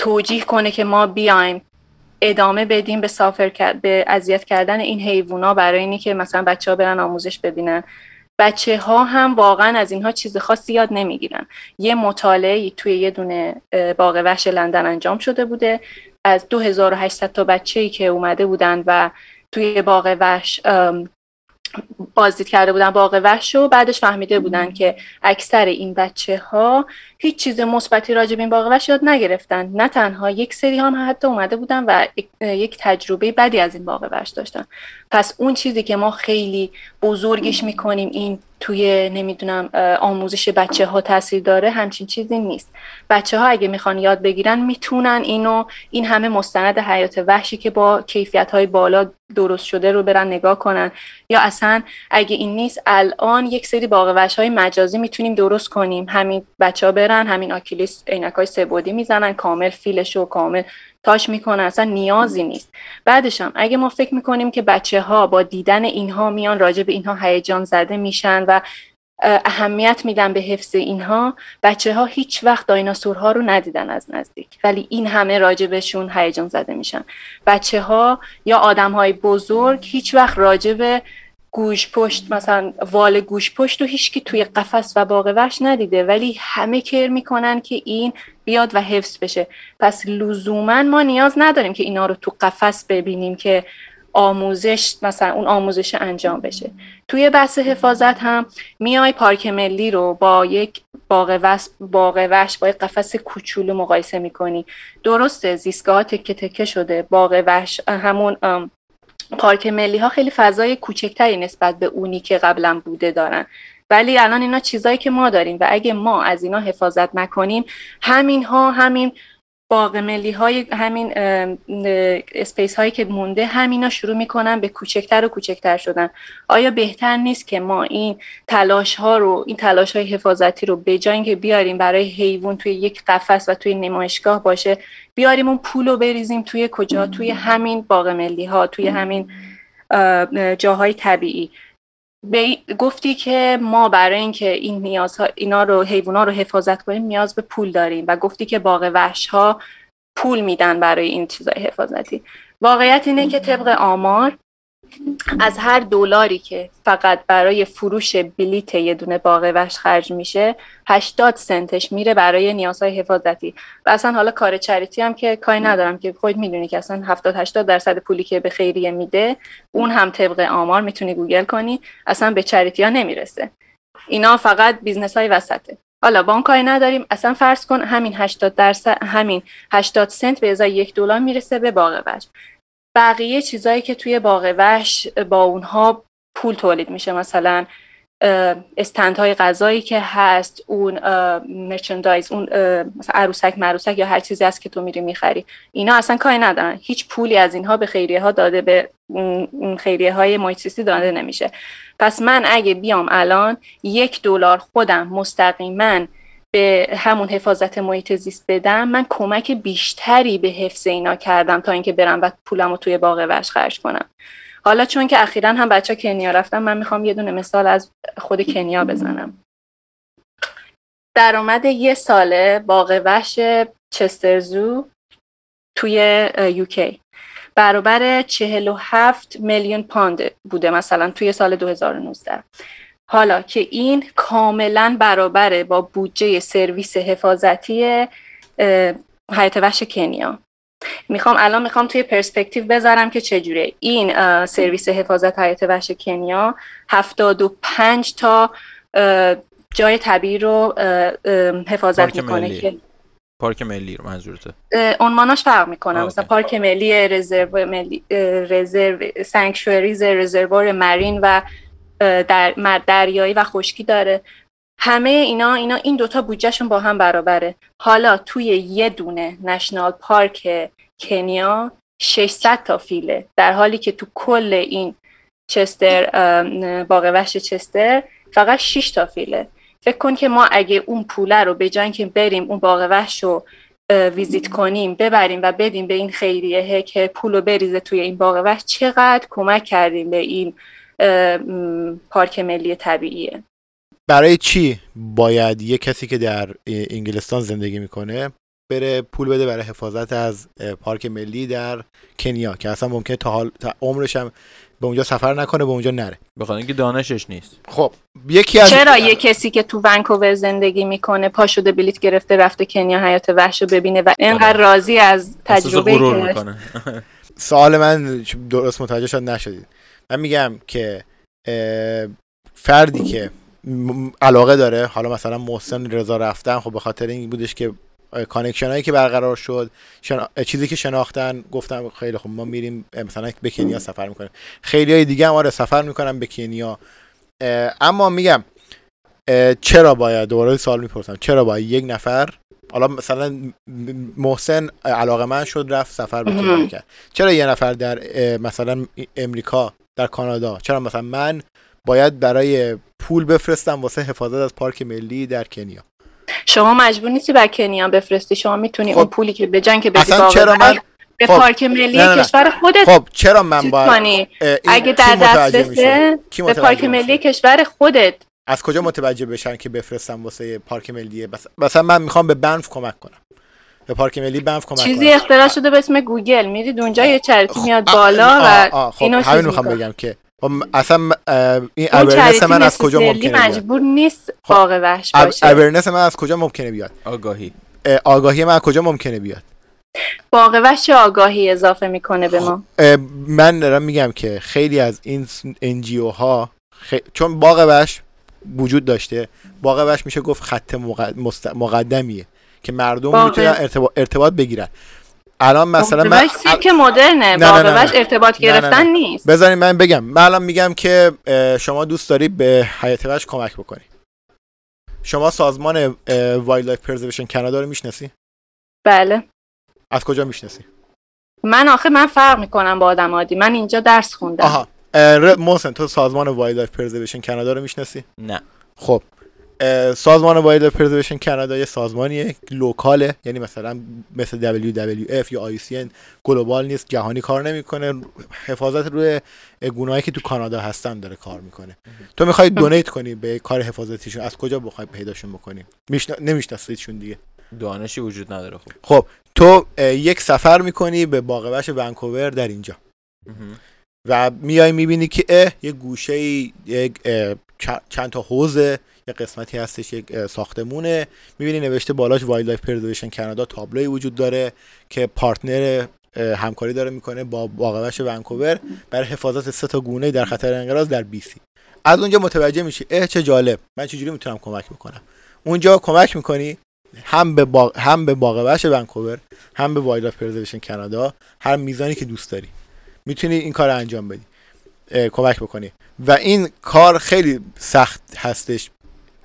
Speaker 4: توجیه کنه که ما بیایم ادامه بدیم به سافر به اذیت کردن این حیوونا برای اینی که مثلا بچه ها برن آموزش ببینن. بچه ها هم واقعا از اینها چیز خاصی یاد نمی‌گیرن. یه مطالعه توی یه دونه باغ وحش لندن انجام شده بوده. از 2800 تا بچه ای که اومده بودن و توی باغ وحش بازدید کرده بودن باغ وحش و بعدش فهمیده بودن که اکثر این بچه ها هیچ چیز مثبتی راجع به این باغ وحش یاد نگرفتن. نه تنها یک سری هم حتی اومده بودن و یک تجربه بدی از این باغ وحش داشتن. پس اون چیزی که ما خیلی بزرگش می‌کنیم این توی نمی‌دونم آموزش بچه ها تاثیر داره همچین چیزی نیست. بچه ها اگه می‌خوان یاد بگیرن می‌تونن اینو این همه مستند حیات وحشی که با کیفیت های بالا درست شده رو برن نگاه کنن. یا اصلا اگه این نیست الان یک سری باغ وحش های مجازی می‌تونیم درست کنیم. همین بچه ها همین آکیلیس عینک های سبودی می‌زنن کامل فیلش و کامل تاش می‌کنن اصلا نیازی نیست. بعدش هم اگه ما فکر می‌کنیم که بچه ها با دیدن اینها میان راجع به اینها هیجان زده میشن و اهمیت میدن به حفظ اینها بچه ها هیچ وقت دایناسورها رو ندیدن از نزدیک. ولی این همه راجع بهشون هیجان زده میشن. بچه ها یا آدم های بزرگ هیچ وقت راجع به گوش پشت مثلا وال گوش پشت و هیچکی توی قفس و باغ وحش ندیده ولی همه کر می‌کنن که این بیاد و حفظ بشه. پس لزوما ما نیاز نداریم که اینا رو تو قفس ببینیم که آموزش مثلا اون آموزش انجام بشه. توی بحث حفاظت هم میای پارک ملی رو با یک باغ وحش باغ وحش با یک قفس کوچولو مقایسه می‌کنی. درسته زیستگاه تکه تکه شده باغ وحش همون پارک ملی ها خیلی فضای کوچکتری نسبت به اونی که قبلا بوده دارن. ولی الان اینا چیزایی که ما داریم و اگه ما از اینا حفاظت نکنیم همین ها همین باغ ملی های همین اسپیس هایی که مونده همینا شروع می‌کنن به کوچکتر و کوچکتر شدن. آیا بهتر نیست که ما این تلاش ها رو این تلاش های حفاظتی رو به جای اینکه بیاریم برای حیوان توی یک قفس و توی نمایشگاه باشه بیاریم اون پول رو بریزیم توی کجا؟ توی همین باغ ملی ها توی همین جاهای طبیعی. گفتی که ما برای اینکه این نیازها اینا رو حیوونا رو حفاظت کنیم نیاز به پول داریم و گفتی که باغ وحش ها پول میدن برای این چیزای حفاظتی. واقعیت اینه که طبق آمار از هر دلاری که فقط برای فروش بلیت یه دونه باغ وحش خرج میشه 80 سنتش میره برای نیازهای حفاظتی. و اصلا حالا کار چریتی هم که کاری ندارم که خود می‌دونی که اصلا 70 80 درصد پولی که به خیریه میده اون هم طبق آمار می‌تونی گوگل کنی اصلا به charity ها نمی‌رسه. اینا فقط business های وسطه. حالا با اون کاری نداریم اصلا فرض کن همین 80 درصد همین 80 سنت به ازای یک دلار می‌رسه به باغ وحش بقیه چیزایی که توی باغ وحش با اونها پول تولید میشه. مثلا های غذایی که هست اون merchandise اون مثلا عروسک معروسک یا هر چیزی هست که تو میری می‌خری. اینا اصلا کاری ندارن. هیچ پولی از اینها به خیریه ها داده به خیریه های محیط داده نمیشه. پس من اگه بیام الان یک دلار خودم مستقیما به همون حفاظت محیط زیست بدم من کمک بیشتری به حفظ اینا کردم تا اینکه برم و پولم رو توی باغ وش خرج کنم. حالا چون که اخیرا هم بچه کنیا رفتم من می‌خوام یه دونه مثال از خود کنیا بزنم. درآمد یه ساله باغ وحش چسترزو توی یوکی برابر 47 میلیون پاند بوده مثلا توی سال 2019 حالا که این کاملا برابره با بودجه سرویس حفاظتی حیات وحش کنیا. می‌خوام الان می‌خوام توی پرسپکتیو بذارم که چجوره. این سرویس حفاظت حیات وحش کنیا 75 تا جای طبیعی رو حفاظت می‌کنه که
Speaker 1: پارک ملی رو منظورته.
Speaker 4: عنواناش فرق می‌کنه. مثلا پارک ملی رزرو ملی رزرو سانکچوریز رزروار مرین و در دریایی و خشکی داره. همه اینا اینا این دوتا بودجهشون با هم برابره. حالا توی یه دونه نشنال پارک کنیا 600 تا فیله. در حالی که تو کل این چستر باغ وحش چستر فقط 6 تا فیله. فکر کن که ما اگه اون پوله رو به جای که بریم اون باغ وحش رو ویزیت کنیم ببریم و بدیم به این خیریه که پول رو بریزه توی این باغ وحش چقدر کمک کردیم به این پارک ملی طبیعیه.
Speaker 3: برای چی باید یه کسی که در انگلستان زندگی می‌کنه بره پول بده برای حفاظت از پارک ملی در کنیا که اصلا ممکنه تا حال تا عمرش هم به اونجا سفر نکنه به اونجا نره.
Speaker 1: بخاطر اینکه دانشش نیست.
Speaker 3: خب یکی از
Speaker 4: چرا یه کسی که تو ونکوور زندگی می‌کنه پا شده بلیت گرفته رفته کنیا حیات وحش رو ببینه و اینقدر راضی از تجربه
Speaker 1: می‌کنه.
Speaker 3: سوال من درست متوجه شد نشدید. من میگم که فردی که علاقه داره حالا مثلا محسن رضا رفتن خب به خاطر این بودش که connection هایی که برقرار شد چیزی که شناختن گفتم خیلی خب ما میریم مثلا به کنیا سفر می‌کنیم. خیلی های دیگه هم آره سفر می‌کنم به کنیا اما میگم چرا باید؟ دوباره سوال می‌پرسم. چرا باید یک نفر؟ حالا مثلا محسن علاقه من شد رفت سفر به کرد. چرا یه نفر در مثلا امریکا در کانادا. چرا مثلا من باید برای پول بفرستم واسه حفاظت از پارک ملی در کنیا؟
Speaker 4: شما مجبور نیستی بر کنیا بفرستی. شما می‌تونی خب. اون پولی که به جنگ بدی
Speaker 3: چرا من
Speaker 4: به خب. پارک ملی نه نه کشور خودت
Speaker 3: خب چرا من باید
Speaker 4: اگه در دسترسه به پارک ملی کشور خودت.
Speaker 3: از کجا متوجه بشن که بفرستم واسه پارک ملی. مثلا من می‌خوام به بنف کمک کنم. به پارک ملی بنف کمک
Speaker 4: چیزی اختراع شده به اسم گوگل. میرید اونجا یه چرتی میاد بالا و
Speaker 3: خب اینو همین می‌خوام بگم که خب اصلا این awareness من از کجا ممکنه بیاد؟
Speaker 4: مجبور نیست خب، باغ وحش
Speaker 3: باشه. awareness من از کجا ممکنه بیاد؟
Speaker 1: آگاهی.
Speaker 3: آگاهی من از کجا ممکنه بیاد؟
Speaker 4: باغ وحش آگاهی اضافه می‌کنه به ما.
Speaker 3: من دارم میگم که خیلی از این NGO ها چون باغ وحش وجود داشته. باغ وحش میشه گفت خط مقدمیه. که مردم می‌تونن ارتباط, ارتباط بگیرن. الان مثلا
Speaker 4: من که مدرنه باقی ارتباط گرفتن نیست.
Speaker 3: بذارین من بگم. من الان میگم که شما دوست داری به حیات وحش کمک بکنی. شما سازمان Wildlife Preservation Canada رو می‌شناسی؟
Speaker 4: بله.
Speaker 3: از کجا می‌شناسی؟
Speaker 4: من آخه من فرق می‌کنم با آدم عادی. من اینجا درس خوندم.
Speaker 3: آها. محسن تو سازمان Wildlife Preservation Canada رو می‌شناسی؟
Speaker 1: نه.
Speaker 3: خب. سازمان Wild Preservation Canada یه سازمانیه local ه. یعنی مثلا مثل WWF یا IUCN گلوبال نیست جهانی کار نمی‌کنه. حفاظت روی گونه‌ای که تو کانادا هستن داره کار می‌کنه. تو می‌خوای دونیت کنی به کار حفاظتیشون. از کجا بخوای پیداشون بکنی؟ میشن... نمیشناسیدشون دیگه.
Speaker 1: دانشی وجود نداره خب.
Speaker 3: خب تو یک سفر می‌کنی به باغ وحش ونکوور در اینجا. و میای می‌بینی که اه یه گوشه یک چند تا حوزه یه قسمتی هستش یک ساختمونه. می‌بینی نوشته بالاش Wildlife Preservation Canada تابلوی وجود داره که partner همکاری داره می‌کنه با باغ وحش ونکوور برای حفاظت سه تا گونه در خطر انقراض در BC. از اونجا متوجه میشی اه چه جالب. من چجوری می‌تونم کمک بکنم اونجا کمک می‌کنی هم به باغ هم به باغ وحش ونکوور هم به Wildlife Preservation Canada هر میزانی که دوست داری. می‌تونی این کار انجام بدی کمک بکنی. و این کار خیلی سخت هستش.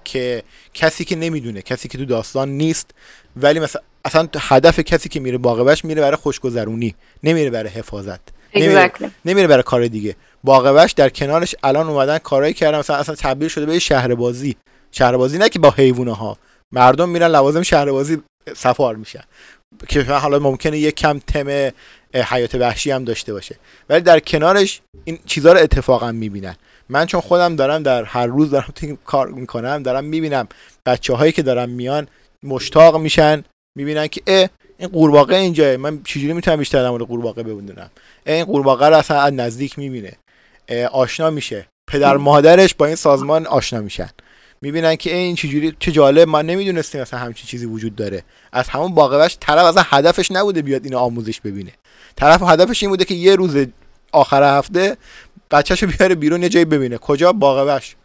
Speaker 3: که کسی که نمی‌دونه کسی که تو داستان نیست ولی مثلا اصلا هدف کسی که میره باغبش میره برای خوشگذرونی نمیره برای حفاظت نمیره, نمیره برای کار دیگه. باغبش در کنارش الان اومدن کارایی کردن مثلا اصلا تبدیل شده به شهربازی. شهربازی نه که با حیوانه ها مردم میرن لوازم شهربازی سفار میشن. که حالا ممکنه یه کم تم حیات وحشی هم داشته باشه. ولی در کنارش این چیزها رو اتفاقا می‌بینن. من چون خودم دارم در هر روز دارم تو کار می‌کنم دارم می‌بینم بچه هایی که دارم میان مشتاق میشن می‌بینن که اه این قورباغه اینجا من چجوری می‌تونم بیشتر در مورد قورباغه بدونم این قورباغه رو اصلا از نزدیک می‌بینه. آشنا میشه. پدر مادرش با این سازمان آشنا میشن. می‌بینن که این چجوری چه جالب. ما نمی‌دونستیم مثلا همچین چیزی وجود داره. از همون باقوش طرف اصلا هدفش نبوده بیاد اینو آموزش ببینه. طرف هدفش این بوده که یه روز آخر هفته بچهشو بیاره بیرون یه جایی ببینه. کجا؟ باقوش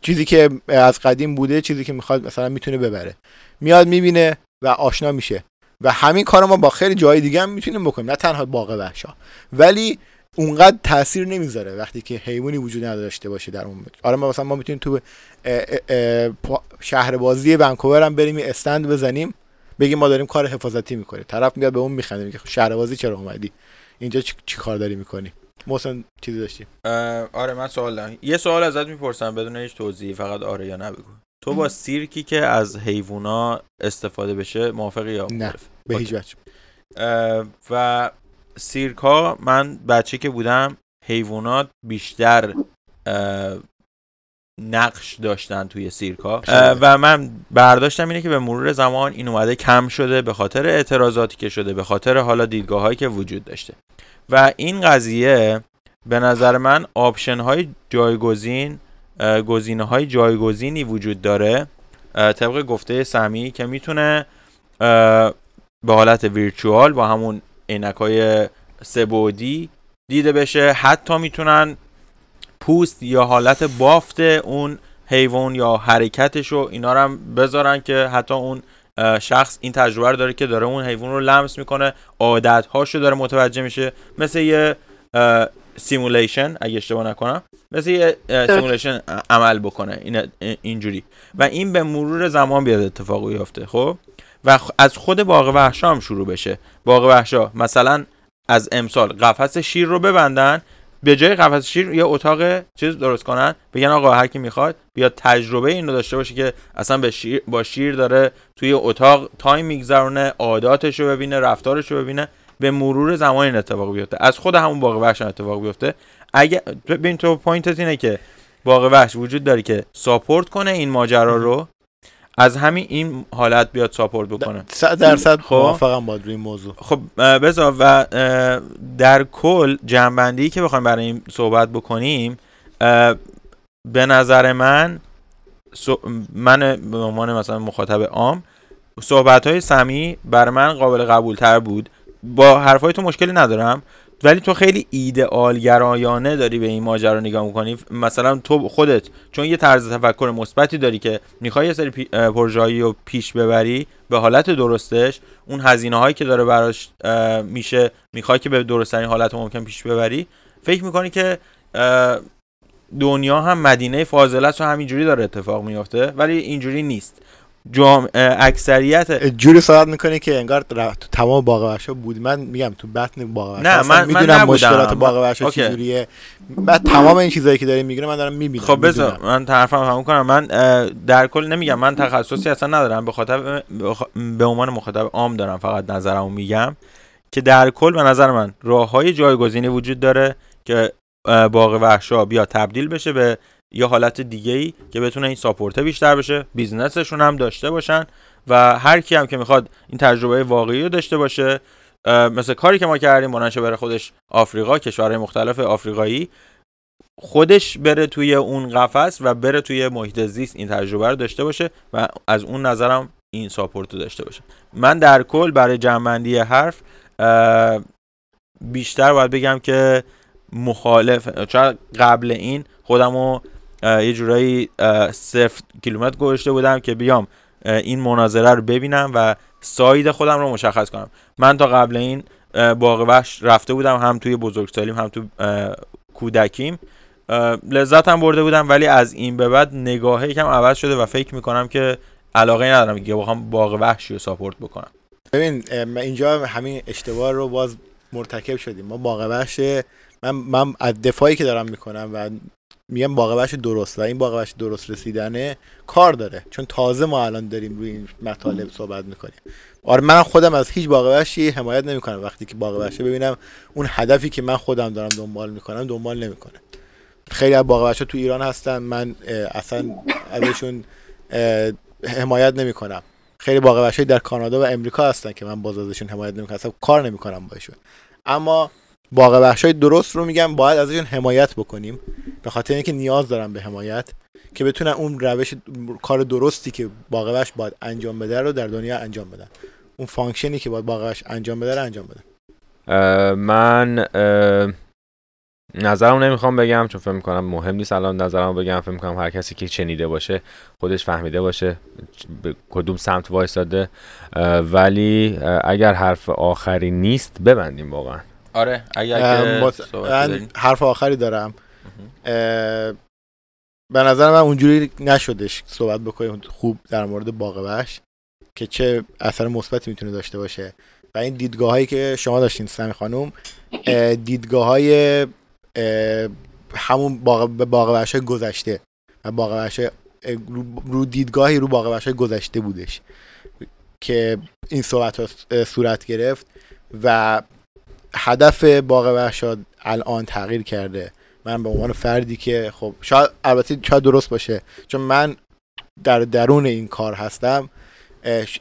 Speaker 3: چیزی که از قدیم بوده چیزی که می‌خواد مثلا می‌تونه ببره. میاد می‌بینه و آشنا میشه. و همین کار ما با خیلی جای دیگه هم می‌تونیم بکنیم. نه تنها باغ وحشا ولی اونقدر تاثیر نمی‌ذاره وقتی که حیوانی وجود نداشته باشه در اون آره ما مثلا ما می‌تونیم تو شهر بازی ونکوور هم بریم استند بزنیم بگیم ما داریم کار حفاظتی می‌کنیم. طرف میاد به اون میخنده میگه شهر بازی چرا اومدی؟ اینجا چی, کار داری می‌کنی؟ محسن چیزی داشتی؟
Speaker 1: آره من سوال دارم. یه سوال ازت می‌پرسم بدون هیچ توضیحی فقط آره یا نه بگو. تو با سیرکی که از حیوونا استفاده بشه موافقی یا
Speaker 3: نه به هیچ وجه.
Speaker 1: و سیرک ها من بچه که بودم حیوانات بیشتر نقش داشتن توی سیرک ها و من برداشتم اینه که به مرور زمان این اومده کم شده به خاطر اعتراضاتی که شده به خاطر حالا دیدگاه هایی که وجود داشته. و این قضیه به نظر من آپشن های جایگزین گزینه های جایگزینی وجود داره. طبق گفته سمی که می‌تونه به حالت ویرچوال با همون عینک های سبودی دیده بشه. حتی می‌تونن پوست یا حالت بافت اون حیوان یا حرکتش رو اینا رو هم بذارن که حتی اون شخص این تجربه رو داره که داره اون حیوان رو لمس می‌کنه عادت هاشو داره متوجه میشه. مثل یه simulation اگه اشتباه نکنم. مثل یه simulation عمل بکنه. این اینجوری. و این به مرور زمان بیاد اتفاق بیفته خب؟ و از خود باغ وحشا هم شروع بشه. باغ وحشا مثلا از امسال قفس شیر رو ببندن به جای قفس شیر یه اتاق چیز درست کنن بگن آقا هر کی می‌خواد بیاد تجربه این رو داشته باشه که اصلا به شیر با شیر داره توی اتاق time میگذرونه عاداتش رو ببینه رفتارش رو ببینه به مرور زمان این اتفاق بیفته. از خود همون باغ وحش اتفاق بیفته. اگه ببین تو point ت اینه که باغ وحش وجود داره که support کنه این ماجرا رو. از همین این حالت بیاد support بکنه.
Speaker 3: صد درصد خب؟ موافقم با این موضوع.
Speaker 1: خب بذار و در کل جنبندی که بخوایم برای این صحبت بکنیم به نظر من من به عنوان مثلا مخاطب عام صحبت های سمی بر من قابل قبول تر بود. با حرفای تو مشکلی ندارم. ولی تو خیلی ایدئال گرایانه داری به این ماجرا نگاه می‌کنی. مثلا تو خودت چون یه طرز تفکر مثبتی داری که می‌خوای یه سری پروژه‌ای رو پیش ببری به حالت درستش اون هزینه هایی که داره براش میشه می‌خوای که به درستترین حالت ممکن پیش ببری. فکر می‌کنی که دنیا هم مدینه فاضله و همینجوری داره اتفاق میافته ولی اینجوری نیست. جام اکثریت
Speaker 3: جوری صحبت می‌کنه که انگار تو تمام باغ بود. من میگم تو بطن باغ
Speaker 1: نه من
Speaker 3: می‌دونم مشکلات باغ چجوریه. بعد تمام این چیزایی که داره میگه من دارم می‌بینم
Speaker 1: خب بذار من طرفم همون کنم. من در کل نمیگم. من تخصصی اصلا ندارم. به خاطر به عنوان مخاطب عام دارم فقط نظرمو میگم. که در کل به نظر من راه های جایگزینی وجود داره که باغ وحشا بیا تبدیل بشه به یه حالت دیگه ای که بتونه این ساپورته بیشتر بشه بیزنسشون هم داشته باشن و هر کی هم که می‌خواد این تجربه واقعی رو داشته باشه مثل کاری که ما کردیم بلنشه بره خودش آفریقا کشورهای مختلف آفریقایی خودش بره توی اون قفس و بره توی محیط زیست این تجربه رو داشته باشه و از اون نظرم این ساپورت رو داشته باشه. من در کل برای جمعندی حرف بیشتر باید بگم که مخالف چرا قبل این خودمو یه جورایی صفر کیلومتر گذاشته بودم که بیام این مناظره رو ببینم و ساید خودم رو مشخص کنم. من تا قبل این باغ وحش رفته بودم هم توی بزرگسالیم هم تو کودکیم. لذت هم برده بودم ولی از این به بعد نگاهه یکم عوض شده و فکر می‌کنم که علاقه ندارم که بخوام باغ وحشی رو ساپورت بکنم.
Speaker 3: ببین اینجا همین اشتباه رو باز مرتکب شدیم. ما باغ وحش من من از دفاعی که دارم می‌کنم و میگم باقبش درست و این باقبش درست رسیدنه کار داره. چون تازه ما الان داریم روی این مطالب صحبت می‌کنیم. آره من خودم از هیچ باقبشی حمایت نمی‌کنم. وقتی که باقبشه ببینم اون هدفی که من خودم دارم دنبال می‌کنم دنبال نمی‌کنه. خیلی از باقبش تو ایران هستن من اصلا ازشون حمایت نمی‌کنم. خیلی باقبش در کانادا و امریکا هستن که من باز ازشون حمایت نمی‌کنم اصلا کار نمی‌کنم باشون اما باغ وحشای درست رو میگم باید ازشون حمایت بکنیم. به خاطر اینکه نیاز دارن به حمایت که بتونن اون روش کار درستی که باغ وحش باید انجام بده رو در دنیا انجام بدن. اون function ی که باید باغ وحش انجام بده رو انجام بدن.
Speaker 2: اه، من اه، نظرم نمی‌خوام بگم چون فکر می‌کنم مهم نیست الان نظرم بگم. فکر می‌کنم هر کسی که شنیده باشه خودش فهمیده باشه به کدوم سمت وایستاده ولی اگر حرف آخری نیست ببندیم واقعا.
Speaker 1: آره اگر
Speaker 3: مت- من. حرف آخری دارم. به نظر من اونجوری نشدش صحبت بکنیم خوب در مورد باغ وحش که چه اثر مثبتی می‌تونه داشته باشه. و این دیدگاه هایی که شما داشتین سمی خانم دیدگاه های همون باغ وحش گذشته. و رو, دیدگاهی رو باغ وحش گذشته بودش. که این صحبت ها صورت گرفت و هدف باغ وحشات الان تغییر کرده. من به عنوان فردی که خب شاید البته شاید درست باشه چون من در درون این کار هستم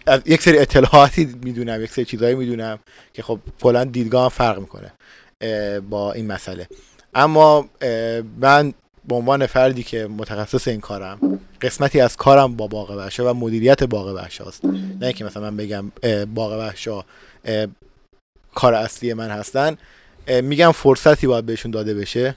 Speaker 3: از یک سری اطلاعاتی می‌دونم یک سری چیزهایی می‌دونم که خب کلا دیدگاه فرق می‌کنه با این مسئله. اما من به عنوان فردی که متخصص این کارم قسمتی از کارم با باغ و مدیریت باغ وحشاست نه اینکه مثلا من بگم باغ وحشا کار اصلی من هستن میگم فرصتی باید بهشون داده بشه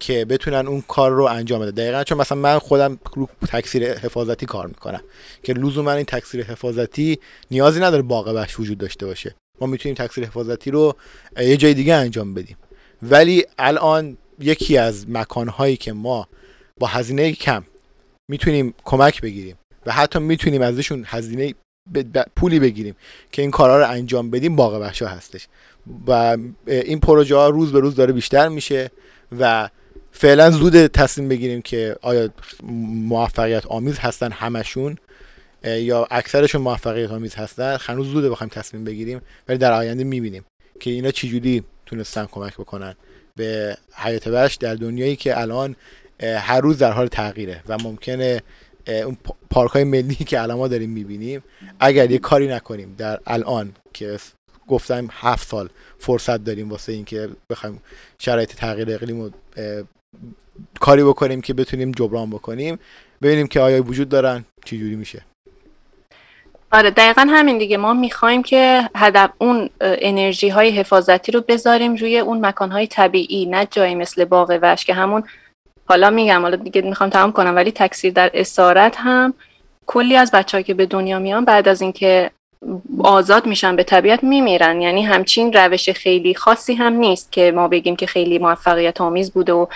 Speaker 3: که بتونن اون کار رو انجام بده دقیقا چون مثلا من خودم رو تکثیر حفاظتی کار می‌کنم. که لزوما این تکثیر حفاظتی نیازی نداره باغ وحش وجود داشته باشه. ما می‌تونیم تکثیر حفاظتی رو یه جای دیگه انجام بدیم. ولی الان یکی از مکانهایی که ما با هزینه کم می‌تونیم کمک بگیریم و حتی می‌تونیم ازشون هزینه پولی بگیریم که این کارها رو انجام بدیم باغ وحشا هستش. و این پروژه ها روز به روز داره بیشتر میشه و فعلا زود تصمیم بگیریم که آیا موفقیت آمیز هستن همشون یا اکثرشون موفقیت آمیز هستن. هنوز زوده بخوایم تصمیم بگیریم ولی در آینده می‌بینیم که اینا چجوری تونستن کمک بکنن. به حیات وحش در دنیایی که الان هر روز در حال تغییره و ممکنه اون پارک های ملی که الان ما داریم می‌بینیم اگر یه کاری نکنیم در الان که گفتم هفت سال فرصت داریم واسه اینکه بخوایم شرایط تغییر اقلیم رو کاری بکنیم که بتونیم جبران بکنیم ببینیم که آیا وجود دارن چی جوری میشه.
Speaker 4: آره دقیقا همین دیگه. ما می‌خوایم که هدف اون انرژی های حفاظتی رو بذاریم روی اون مکان های طبیعی نه جایی مثل باغ وحش که همون حالا میگم حالا دیگه می‌خوام تمام کنم ولی تکثیر در اسارت هم کلی از بچه که به دنیا میان بعد از اینکه آزاد میشن به طبیعت میمیرن. یعنی همچین روش خیلی خاصی هم نیست که ما بگیم که خیلی موفقیت آمیز بوده و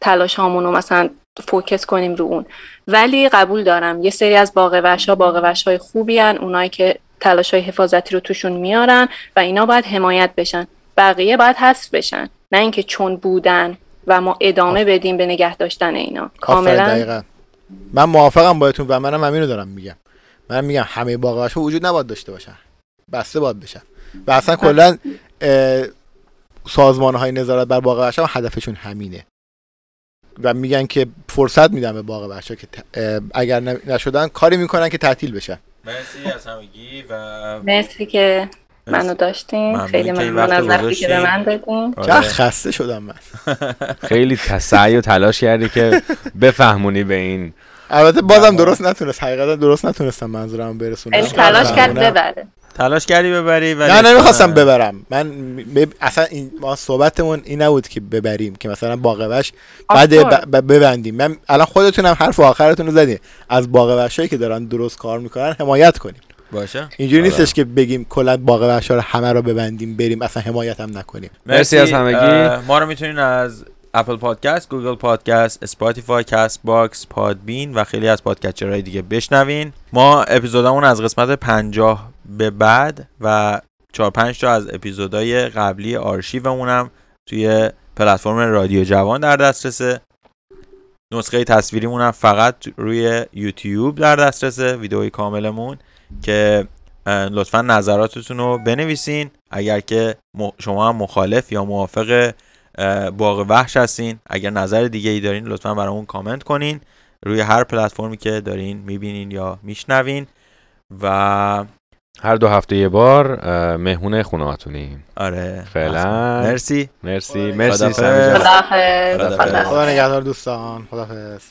Speaker 4: تلاش هامون رو مثلا فوکس کنیم رو اون. ولی قبول دارم یه سری از باغ وحشا باغ وحشای خوبی هن اونایی که تلاش های حفاظتی رو توشون میارن و اینا باید حمایت بشن. بقیه باید حذف بشن. نه اینکه چون بودن و ما ادامه بدیم به نگه داشتن اینا. کاملا
Speaker 3: دقیقاً. من موافقم باهاتون و منم همین رو دارم میگم. من میگم همه باغ وحشا وجود نباید داشته باشن. بسته باید بشن. و اصلا کلا سازمان های نظارت بر باغ وحشا هدفشون همینه. و میگن که فرصت میدن به باغ وحشا که اگر نشدن کاری می‌کنن که تعطیل بشن.
Speaker 1: مرسی از همگی و
Speaker 4: مرسی که منو. داشتین. خیلی ممنون از وقتی که به. من دادین.
Speaker 1: آره.
Speaker 3: چقدر خسته شدم من.
Speaker 2: خیلی سعی و تلاش کردی که بفهمونی به این.
Speaker 3: البته بازم درست نتونست. حقیقتا درست نتونستم منظورم برسونم
Speaker 4: تلاش کرد. ببره.
Speaker 1: تلاش کردی ببری ولی
Speaker 3: نه نمی‌خواستم ببرم. من م- اصلا این ما صحبتمون این نبود که ببریم که مثلا باغ وحش بعد. ب- ب- ببندیم. من الان خودتونم حرف آخرتون رو زدین. از باغ وحشایی که دارن درست کار می‌کنن حمایت کنیم.
Speaker 1: باشه
Speaker 3: اینجوری
Speaker 2: آره.
Speaker 3: نیستش که بگیم کلا باغ وحشا رو همه رو ببندیم بریم اصلا حمایت هم نکنیم
Speaker 2: مرسی از همگی.
Speaker 1: ما رو می‌تونین از اپل پادکست، گوگل پادکست، اسپاتیفای، کست باکس، پادبین و خیلی از podcatcher های دیگه بشنوین. ما اپیزودامون از قسمت 50 به بعد و 4 5 تا از اپیزودهای قبلی آرشیومون هم توی پلتفرم رادیو جوان در دسترسه. نسخه تصویریمون هم فقط روی یوتیوب در دسترسه ویدئوی کاملمون که لطفا نظراتتون رو بنویسین. اگر که شما هم مخالف یا موافق باغ وحش هستین اگر نظر دیگه ای دارین لطفا برامون کامنت کنین. روی هر پلتفرمی که دارین می‌بینین یا میشنوین. و
Speaker 2: هر دو هفته یه بار مهمون خونهاتونیم
Speaker 1: آره.
Speaker 2: فعلا.
Speaker 1: مرسی.
Speaker 2: مرسی. مرسی
Speaker 1: خداحافظ.
Speaker 2: سمی جان.
Speaker 4: خداحافظ.
Speaker 1: خداحافظ.
Speaker 4: خداحافظ.
Speaker 3: خدا نگهدار دوستان. خدافظ